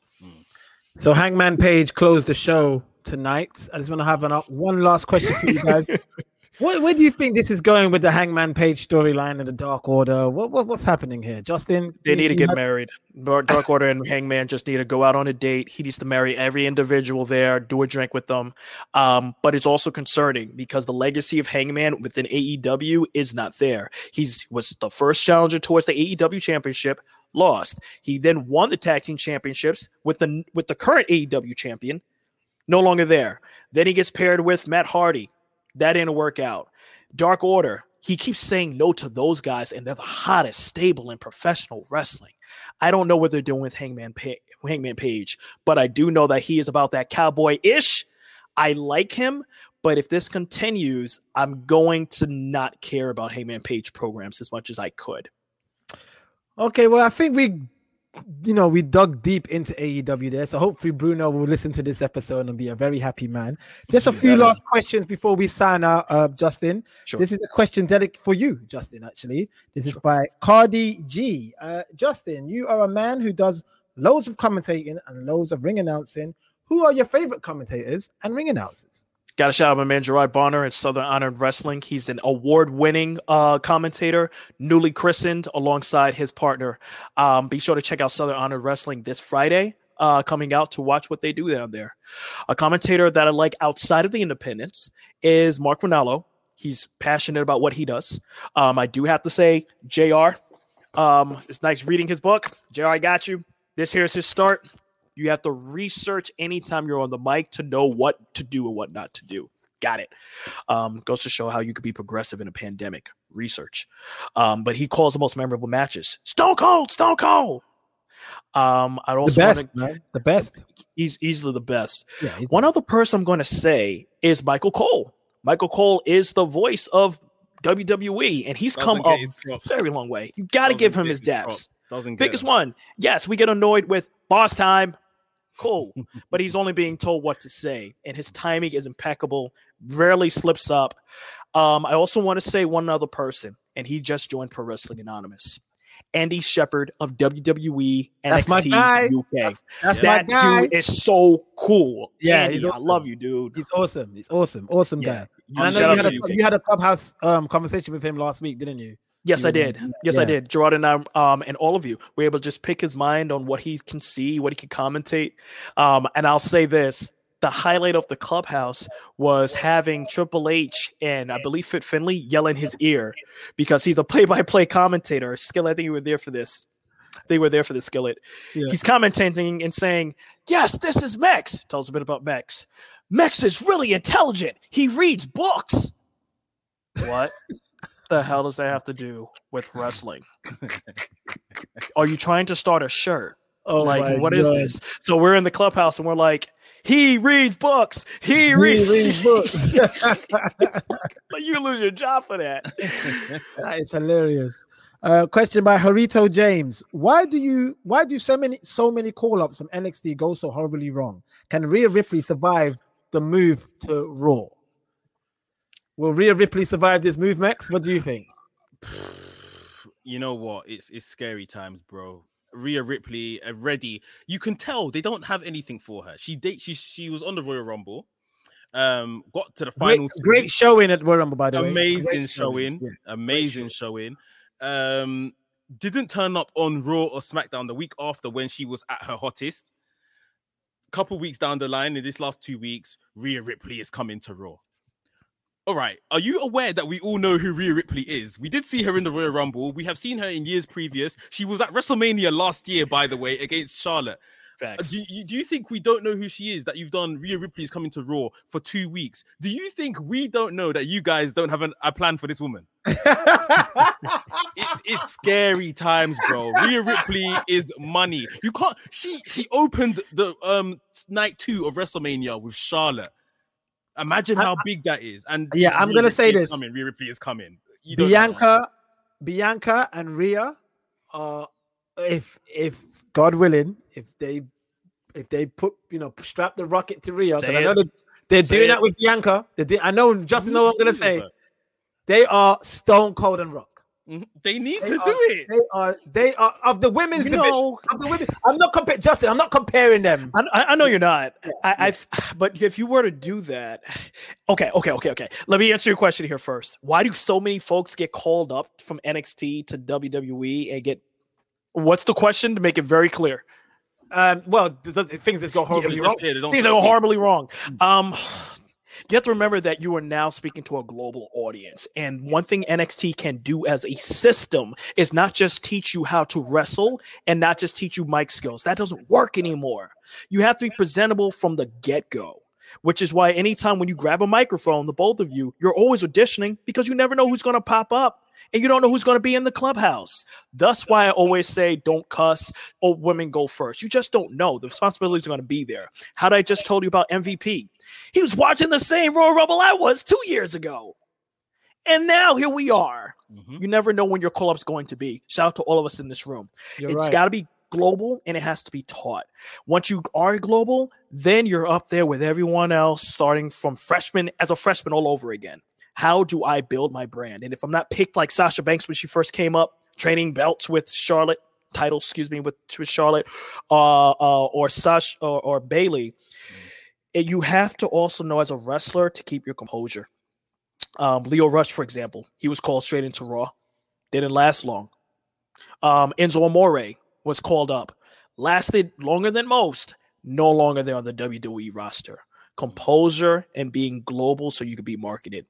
Speaker 3: So Hangman Page closed the show tonight. I just want to have an, one last question for you guys. what, where do you think this is going with the Hangman Page storyline and the Dark Order? What, what what's happening here, Justin?
Speaker 5: They need to get
Speaker 3: have-
Speaker 5: married. Dark Dark Order and Hangman just need to go out on a date. He needs to marry every individual there, do a drink with them. Um, but it's also concerning because the legacy of Hangman within AEW is not there. He's was the first challenger towards the AEW championship, lost. He then won the tag team championships with the with the current AEW champion, no longer there. Then he gets paired with Matt Hardy. That didn't work out. Dark Order. He keeps saying no to those guys, and they're the hottest stable in professional wrestling. I don't know what they're doing with Hangman pa- Hangman Page, but I do know that he is about that cowboy ish. I like him, but if this continues, I'm going to not care about Hangman Page programs as much as I could.
Speaker 3: Okay, well, I think we, you know, we dug deep into AEW there. So hopefully Bruno will listen to this episode and be a very happy man. Just a few last questions before we sign out, uh, Justin.
Speaker 5: Sure.
Speaker 3: This is a question dedicated for you, Justin. Actually, this is by Cardi G. Uh, Justin, you are a man who does loads of commentating and loads of ring announcing. Who are your favorite commentators and ring announcers?
Speaker 5: Got to shout out my man Gerard Bonner at Southern Honor Wrestling. He's an award-winning uh, commentator, newly christened alongside his partner. Um, be sure to check out Southern Honor Wrestling this Friday. Uh, coming out to watch what they do down there. A commentator that I like outside of the independents is Mauro Ranallo. He's passionate about what he does. Um, I do have to say, Jr. Um, it's nice reading his book. Jr. I got you. This here's his start. You have to research anytime you're on the mic to know what to do and what not to do. Got it. Um, goes to show how you could be progressive in a pandemic. Research. Um, but he calls the most memorable matches. Stone Cold, Stone Cold. Um, I'd
Speaker 3: The best,
Speaker 5: want to,
Speaker 3: man. The best.
Speaker 5: he's easily the best.
Speaker 3: Yeah, he's-
Speaker 5: One other person I'm going to say is Michael Cole. Michael Cole is the voice of WWE, and he's
Speaker 4: Doesn't
Speaker 5: come
Speaker 4: get
Speaker 5: a
Speaker 4: his
Speaker 5: very long way. You got to give him his
Speaker 4: props.
Speaker 5: daps.
Speaker 4: Doesn't get
Speaker 5: Biggest
Speaker 4: them.
Speaker 5: one. Yes, we get annoyed with boss time. Cool. but he's only being told what to say, and his timing is impeccable, rarely slips up. Um, I also want to say one other person, and he just joined Pro Wrestling Anonymous. Andy Shepherd of WWE
Speaker 3: That's
Speaker 5: NXT. UK.
Speaker 3: That's
Speaker 5: that
Speaker 3: my guy.
Speaker 5: dude is so cool.
Speaker 3: Yeah,
Speaker 5: Andy,
Speaker 3: he's
Speaker 5: I love you, dude.
Speaker 3: He's awesome. He's awesome. Awesome
Speaker 5: Yeah.
Speaker 3: guy. And I know you had, a, you had a clubhouse um, conversation with him last week, didn't you?
Speaker 5: Yes, I did. Yes, I did. Gerard and I, um, and all of you were able to just pick his mind on what he can see, what he can commentate. Um, and I'll say this: the highlight of the clubhouse was having Triple H and I believe Fit Finlay yell in his ear because he's a play-by-play commentator. Skill, I think you were there for this. they were there for the Skillit.
Speaker 3: Yeah.
Speaker 5: He's commenting and saying, "Yes, this is Mekz." Tells a bit about Mekz. Mekz is really intelligent. He reads books. What the hell does that have to do with wrestling? Are you trying to start a shirt?
Speaker 3: Oh
Speaker 5: like, what is
Speaker 3: God.
Speaker 5: this? So we're in the clubhouse and we're like, he reads books. He
Speaker 3: He
Speaker 5: reads,
Speaker 3: reads books.
Speaker 5: Like, you lose your job for that.
Speaker 3: that is hilarious. Uh, question by Harito James: Why do you? Why do so many so many call ups from NXT go so horribly wrong? Can Rhea Ripley survive the move to Raw? Will Rhea Ripley survive this move, Mekz? What do you think?
Speaker 4: you know what? It's it's scary times, bro. Rhea Ripley, uh, ready. You can tell they don't have anything for her. She date she she was on the Royal Rumble, um, got to the final.
Speaker 3: Great, great showing at Royal Rumble, by the way.
Speaker 4: amazing
Speaker 3: Great
Speaker 4: showing,
Speaker 3: Yeah.
Speaker 4: amazing showing. Um, didn't turn up on Raw or SmackDown the week after when she was at her hottest. Couple weeks down the line, in this last two weeks, Rhea Ripley is coming to Raw. All right, are you aware that we all know who Rhea Ripley is? We did see her in the Royal Rumble. We have seen her in years previous. She was at WrestleMania last year, by the way, against Charlotte.
Speaker 5: Facts.
Speaker 4: Do you, do you think we don't know who she is? That you've done Rhea Ripley is coming to Raw for two weeks. Do you think we don't know that you guys don't have an, a plan for this woman? It's, it's scary times, bro. Rhea Ripley is money. You can't. She she opened the um night two of WrestleMania with Charlotte. Imagine how big that is. And
Speaker 3: Yeah, I'm gonna say this.
Speaker 4: Coming. Rhea Ripley is coming. You don't know.
Speaker 3: Bianca, Bianca, and Rhea are if if God willing, if they if they put you know strap the rocket to Rhea, I know they're
Speaker 5: Say
Speaker 3: doing
Speaker 5: it.
Speaker 3: that with Bianca. They do, I know Justin know what I'm gonna say. They are Stone Cold and Rock.
Speaker 4: Mhm. They need
Speaker 3: They
Speaker 4: to
Speaker 3: are-
Speaker 4: do it.
Speaker 3: They are they are of the women's
Speaker 5: You
Speaker 3: division.
Speaker 5: know-
Speaker 3: Of the women. I'm not comparing Justin. I'm not comparing them.
Speaker 5: I, I- I know you're not. I, I, but if you were to do that, okay, okay, okay, okay. Let me answer your question here first. Why do so many folks get called up from NXT to WWE and get? What's the question to make it very clear?
Speaker 3: Um, well, the, the things that go horribly
Speaker 4: Just
Speaker 3: wrong.
Speaker 4: clear,
Speaker 5: Things that go horribly wrong. Um, you have to remember that you are now speaking to a global audience, and one thing NXT can do as a system is not just teach you how to wrestle and not just teach you mic skills. That doesn't work anymore. You have to be presentable from the get go. Which is why anytime when you grab a microphone, the both of you, you're always auditioning because you never know who's going to pop up and you don't know who's going to be in the clubhouse. That's why I always say don't cuss or women go first. You just don't know. The responsibilities are going to be there. How did I just told you about MVP? He was watching the same Royal Rumble I was two years ago. And now here we are.
Speaker 4: Mhm.
Speaker 5: You never know when your call up's going to be. Shout out to all of us in this room.
Speaker 3: You're
Speaker 5: It's
Speaker 3: right.
Speaker 5: got to be global and it has to be taught. Once you are global, then you're up there with everyone else, starting from freshman as a freshman all over again. How do I build my brand? And if I'm not picked like Sasha Banks when she first came up, training belts with Charlotte, titles, excuse me, with, with Charlotte, uh, uh, or Sash or, or Bayley, you have to also know as a wrestler to keep your composure. Um, Lio Rush, for example, he was called straight into Raw. Didn't last long. Um, Enzo Amore was called up, lasted longer than most, no longer there on the WWE roster. Composure and being global so you could be marketed.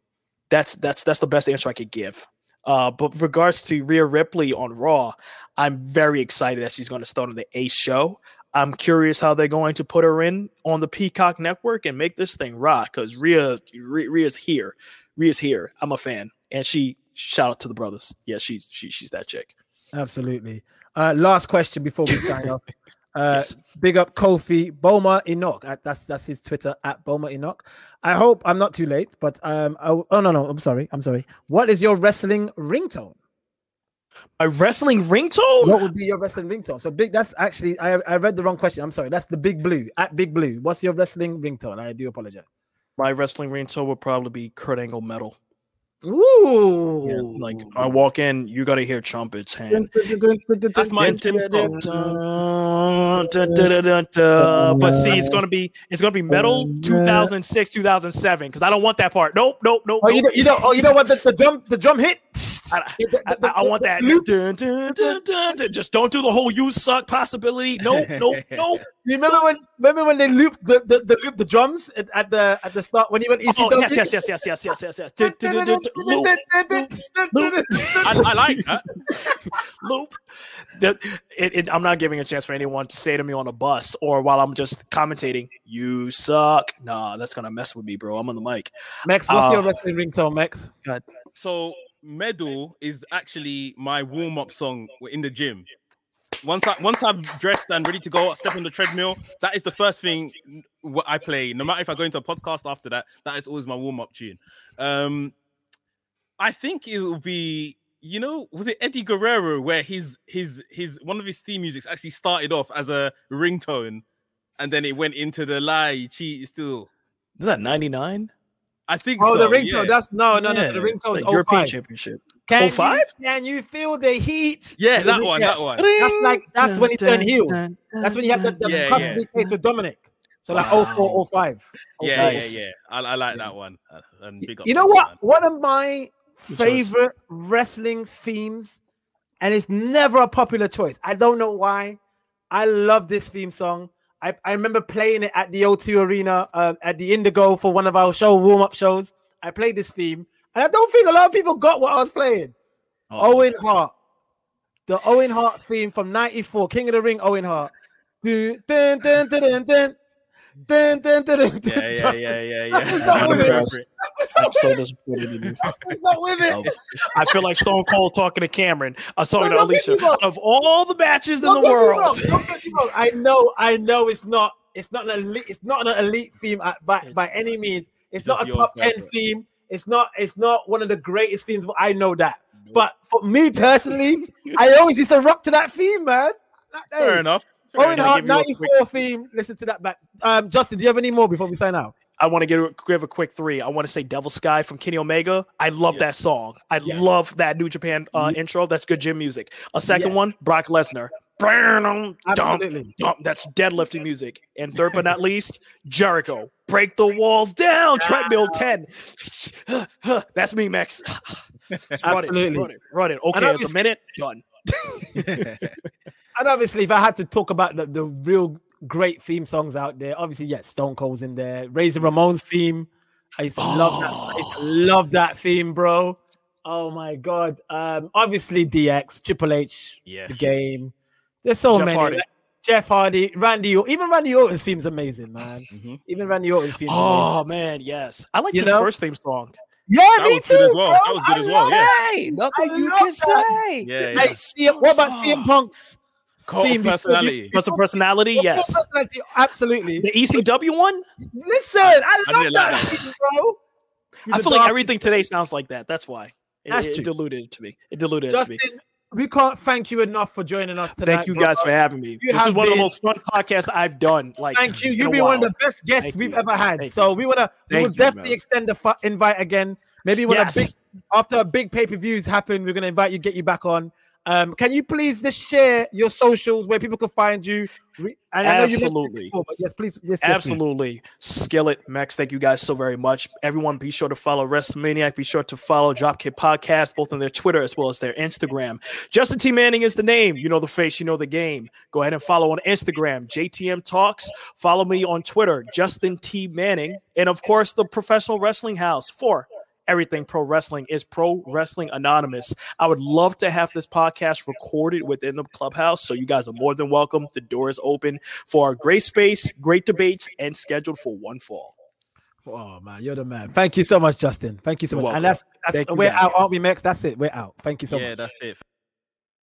Speaker 5: That's that's that's the best answer I could give. Uh, but with regards to Rhea Ripley on Raw, I'm very excited that she's going to start on the Ace show. I'm curious how they're going to put her in on the Peacock network and make this thing rock because Rhea, Rhea Rhea's here. Rhea's here. I'm a fan, and she shout out to the brothers. Yeah, she's she, she's that chick.
Speaker 3: Absolutely. Uh, last question before we sign off. Uh,
Speaker 5: Yes.
Speaker 3: Big up Kofi Boma Enoch. Uh, That's that's his Twitter at Boma Enoch. I hope I'm not too late, but um, I, oh no no, I'm sorry, I'm sorry. What is your wrestling ringtone?
Speaker 5: My wrestling ringtone.
Speaker 3: What would be your wrestling ringtone? So big. That's actually I I read the wrong question. I'm sorry. That's the Big Blue at Big Blue. What's your wrestling ringtone? I do apologize.
Speaker 5: My wrestling ringtone would probably be Kurt Angle medal.
Speaker 3: Ooh,
Speaker 5: Yeah, like I walk in, you gotta hear trumpets, and
Speaker 4: That's my.
Speaker 5: But see, it's gonna be it's gonna be medal 2006, 2007, because I don't want that part. Nope, nope, nope.
Speaker 3: Oh, you
Speaker 5: nope.
Speaker 3: know, you know, oh, you know what? The, the drum, the drum hit.
Speaker 5: I, I, I- I want that. Dun, dun, dun, dun, dun. Just don't do the whole "you suck" possibility. Nope, nope, nope.
Speaker 3: You remember when? Remember when they looped the the, the, loop the drums at, at the at the start when he went ECW?
Speaker 5: Oh yes, yes, yes, yes, yes, yes, yes, yes.
Speaker 4: I, I like that.
Speaker 5: loop. That- it- it- I'm not giving a chance for anyone to say to me on a bus or while I'm just commentating, "You suck." Nah, that's gonna mess with me, bro. I'm on the mic.
Speaker 3: Mekz, what's
Speaker 5: Uh,
Speaker 3: your wrestling ringtone, Mekz?
Speaker 4: So medal is actually my warm up song in the gym. Once I once I've dressed and ready to go step on the treadmill, that is the first thing what I play. No matter if I go into a podcast after that, that is always my warm up tune. Um, I think it will be. You know, was it Eddie Guerrero where his his his one of his theme musics actually started off as a ringtone, and then it went into the lie, you cheat, still.
Speaker 5: Is that 99?
Speaker 4: I think
Speaker 3: Oh,
Speaker 4: so.
Speaker 3: the ringtone.
Speaker 4: yeah.
Speaker 3: That's no, no, no. The ringtone
Speaker 5: like
Speaker 3: is
Speaker 5: European
Speaker 3: 05.
Speaker 5: Championship.
Speaker 3: Can you,
Speaker 5: 05?
Speaker 3: can you feel the heat?
Speaker 4: yeah, that
Speaker 3: Yeah.
Speaker 4: one, that one.
Speaker 3: That's like that's when he turned heel. That's when you have the, the
Speaker 4: Yeah,
Speaker 3: custody case with Dominic. So like
Speaker 5: Wow.
Speaker 3: 04, 05.
Speaker 4: Yeah,
Speaker 5: Nice.
Speaker 4: yeah, yeah. I, I like that one. Uh, and big up
Speaker 3: You know what?
Speaker 4: man.
Speaker 3: One of my favorite wrestling themes, and it's never a popular choice. I don't know why. I love this theme song. I, I remember playing it at the O2 Arena uh, at the Indigo for one of our show warm up shows. I played this theme, and I don't think a lot of people got what I was playing.
Speaker 4: Oh,
Speaker 3: Owen Hart, the Owen Hart theme from '94, King of the Ring. Owen Hart. Dun, dun, dun, dun, dun, dun. Dun, dun, dun, dun,
Speaker 4: Yeah,
Speaker 3: dun.
Speaker 4: yeah,
Speaker 3: Justin,
Speaker 4: yeah, yeah,
Speaker 3: Justin's
Speaker 4: yeah.
Speaker 3: not with it.
Speaker 5: I'm so disappointed in you.
Speaker 3: Justin's not with it.
Speaker 5: I feel like Stone Cold talking to Cameron. Uh, I'm talking
Speaker 3: No,
Speaker 5: to Alicia. Of all the matches in
Speaker 3: Don't
Speaker 5: the world,
Speaker 3: wrong, Don't get me wrong. I know, I know it's not it's not an elite, it's not an elite theme at, by,
Speaker 5: It's
Speaker 3: by any means. It's not a
Speaker 4: your
Speaker 3: top 10 theme. It's not it's not one of the greatest themes, but I know that. But for me personally, I always used to rock to that theme, man. That-
Speaker 4: Fair enough.
Speaker 3: Owen. Hart
Speaker 5: give you a
Speaker 3: 94
Speaker 5: quick-
Speaker 3: theme. Listen to that back. Um, Justin, do you have any more before we sign out?
Speaker 5: I want to give, give a quick three. I want to say Devil Sky from Kenny Omega. I love
Speaker 4: Yeah.
Speaker 5: that song. I
Speaker 3: Yes.
Speaker 5: love that New Japan uh, intro. That's good gym music. A second
Speaker 3: Yes.
Speaker 5: one, Brock Lesnar.
Speaker 3: Absolutely.
Speaker 5: dump. That's deadlifting music. And third but not least, Jericho. Break the walls down. Treadmill 10. That's me, Mekz. Run it,
Speaker 3: Absolutely.
Speaker 5: Run it. Run it. Okay, it's a minute. Done.
Speaker 3: And obviously, if I had to talk about the, the real great theme songs out there, obviously, yes, Stone Cold's in there. Razor Ramon's theme. I used to love that. I used to love that theme, bro. Oh my god. Um, obviously DX, Triple H,
Speaker 4: Yes.
Speaker 3: the game. There's so
Speaker 5: Jeff
Speaker 3: many.
Speaker 5: Hardy.
Speaker 3: Jeff Hardy, Randy, Or- even Randy Orton's theme's amazing, man.
Speaker 4: Mhm.
Speaker 3: Even Randy Orton's theme.
Speaker 5: Oh, man. Yes. I like his
Speaker 3: know?
Speaker 5: first theme song.
Speaker 3: yeah,
Speaker 4: That
Speaker 3: me
Speaker 4: was
Speaker 3: too.
Speaker 4: good as well.
Speaker 3: bro.
Speaker 4: That was good
Speaker 3: I
Speaker 4: as well, yeah.
Speaker 3: that.
Speaker 5: Hey,
Speaker 3: I
Speaker 5: nothing you can
Speaker 3: that.
Speaker 5: say.
Speaker 4: Yeah, yeah.
Speaker 3: Like, CM what about CM Punk's
Speaker 4: Cult
Speaker 3: theme
Speaker 4: of personality.
Speaker 5: What's a personality? Yes.
Speaker 3: Personality, Absolutely.
Speaker 5: The ECW one?
Speaker 3: Listen, I, love
Speaker 4: didn't like
Speaker 3: that,
Speaker 4: that.
Speaker 3: theme, bro.
Speaker 5: I feel like everything today sounds like that. That's why. It,
Speaker 3: That's
Speaker 5: it
Speaker 3: true.
Speaker 5: diluted it to me. It diluted it to me.
Speaker 3: We can't thank you enough for joining us tonight.
Speaker 5: Thank you
Speaker 3: bro.
Speaker 5: guys for having me.
Speaker 3: You
Speaker 5: this is
Speaker 3: have
Speaker 5: one of the most fun podcasts I've done. Like,
Speaker 3: Thank you. You've
Speaker 5: a
Speaker 3: been one of the best guests
Speaker 5: Thank
Speaker 3: we've
Speaker 5: you.
Speaker 3: ever had.
Speaker 5: Thank
Speaker 3: so we wanna we
Speaker 5: Thank
Speaker 3: will definitely
Speaker 5: man.
Speaker 3: extend the fu- invite again. Maybe when a big after a big pay per views happen, we're gonna invite you, get you back on. Um, can you please just share your socials where people can find you? Re- And I know you it
Speaker 5: Absolutely.
Speaker 3: before, yes, please. Yes, yes, please.
Speaker 5: Absolutely. Skillit, Max, thank you guys so very much. Everyone, be sure to follow WrestleManiac. Be sure to follow Dropkick Podcast, both on their Twitter as well as their Instagram. Justin T. Manning is the name. You know the face, you know the game. Go ahead and follow on Instagram, JTM Talks. Follow me on Twitter, Justin T. Manning. And of course, the Professional Wrestling House for everything pro wrestling is Pro Wrestling Anonymous. I would love to have this podcast recorded within the clubhouse. So you guys are more than welcome. The door is open for our great space, great debates, and scheduled for one fall.
Speaker 3: Oh man, you're the man. Thank you so much, Justin. Thank you so
Speaker 5: You're
Speaker 3: much. And that's that's we're
Speaker 5: guys.
Speaker 3: out, aren't we, Max? That's it. We're out. Thank you so
Speaker 4: yeah,
Speaker 3: much.
Speaker 4: Yeah, that's it.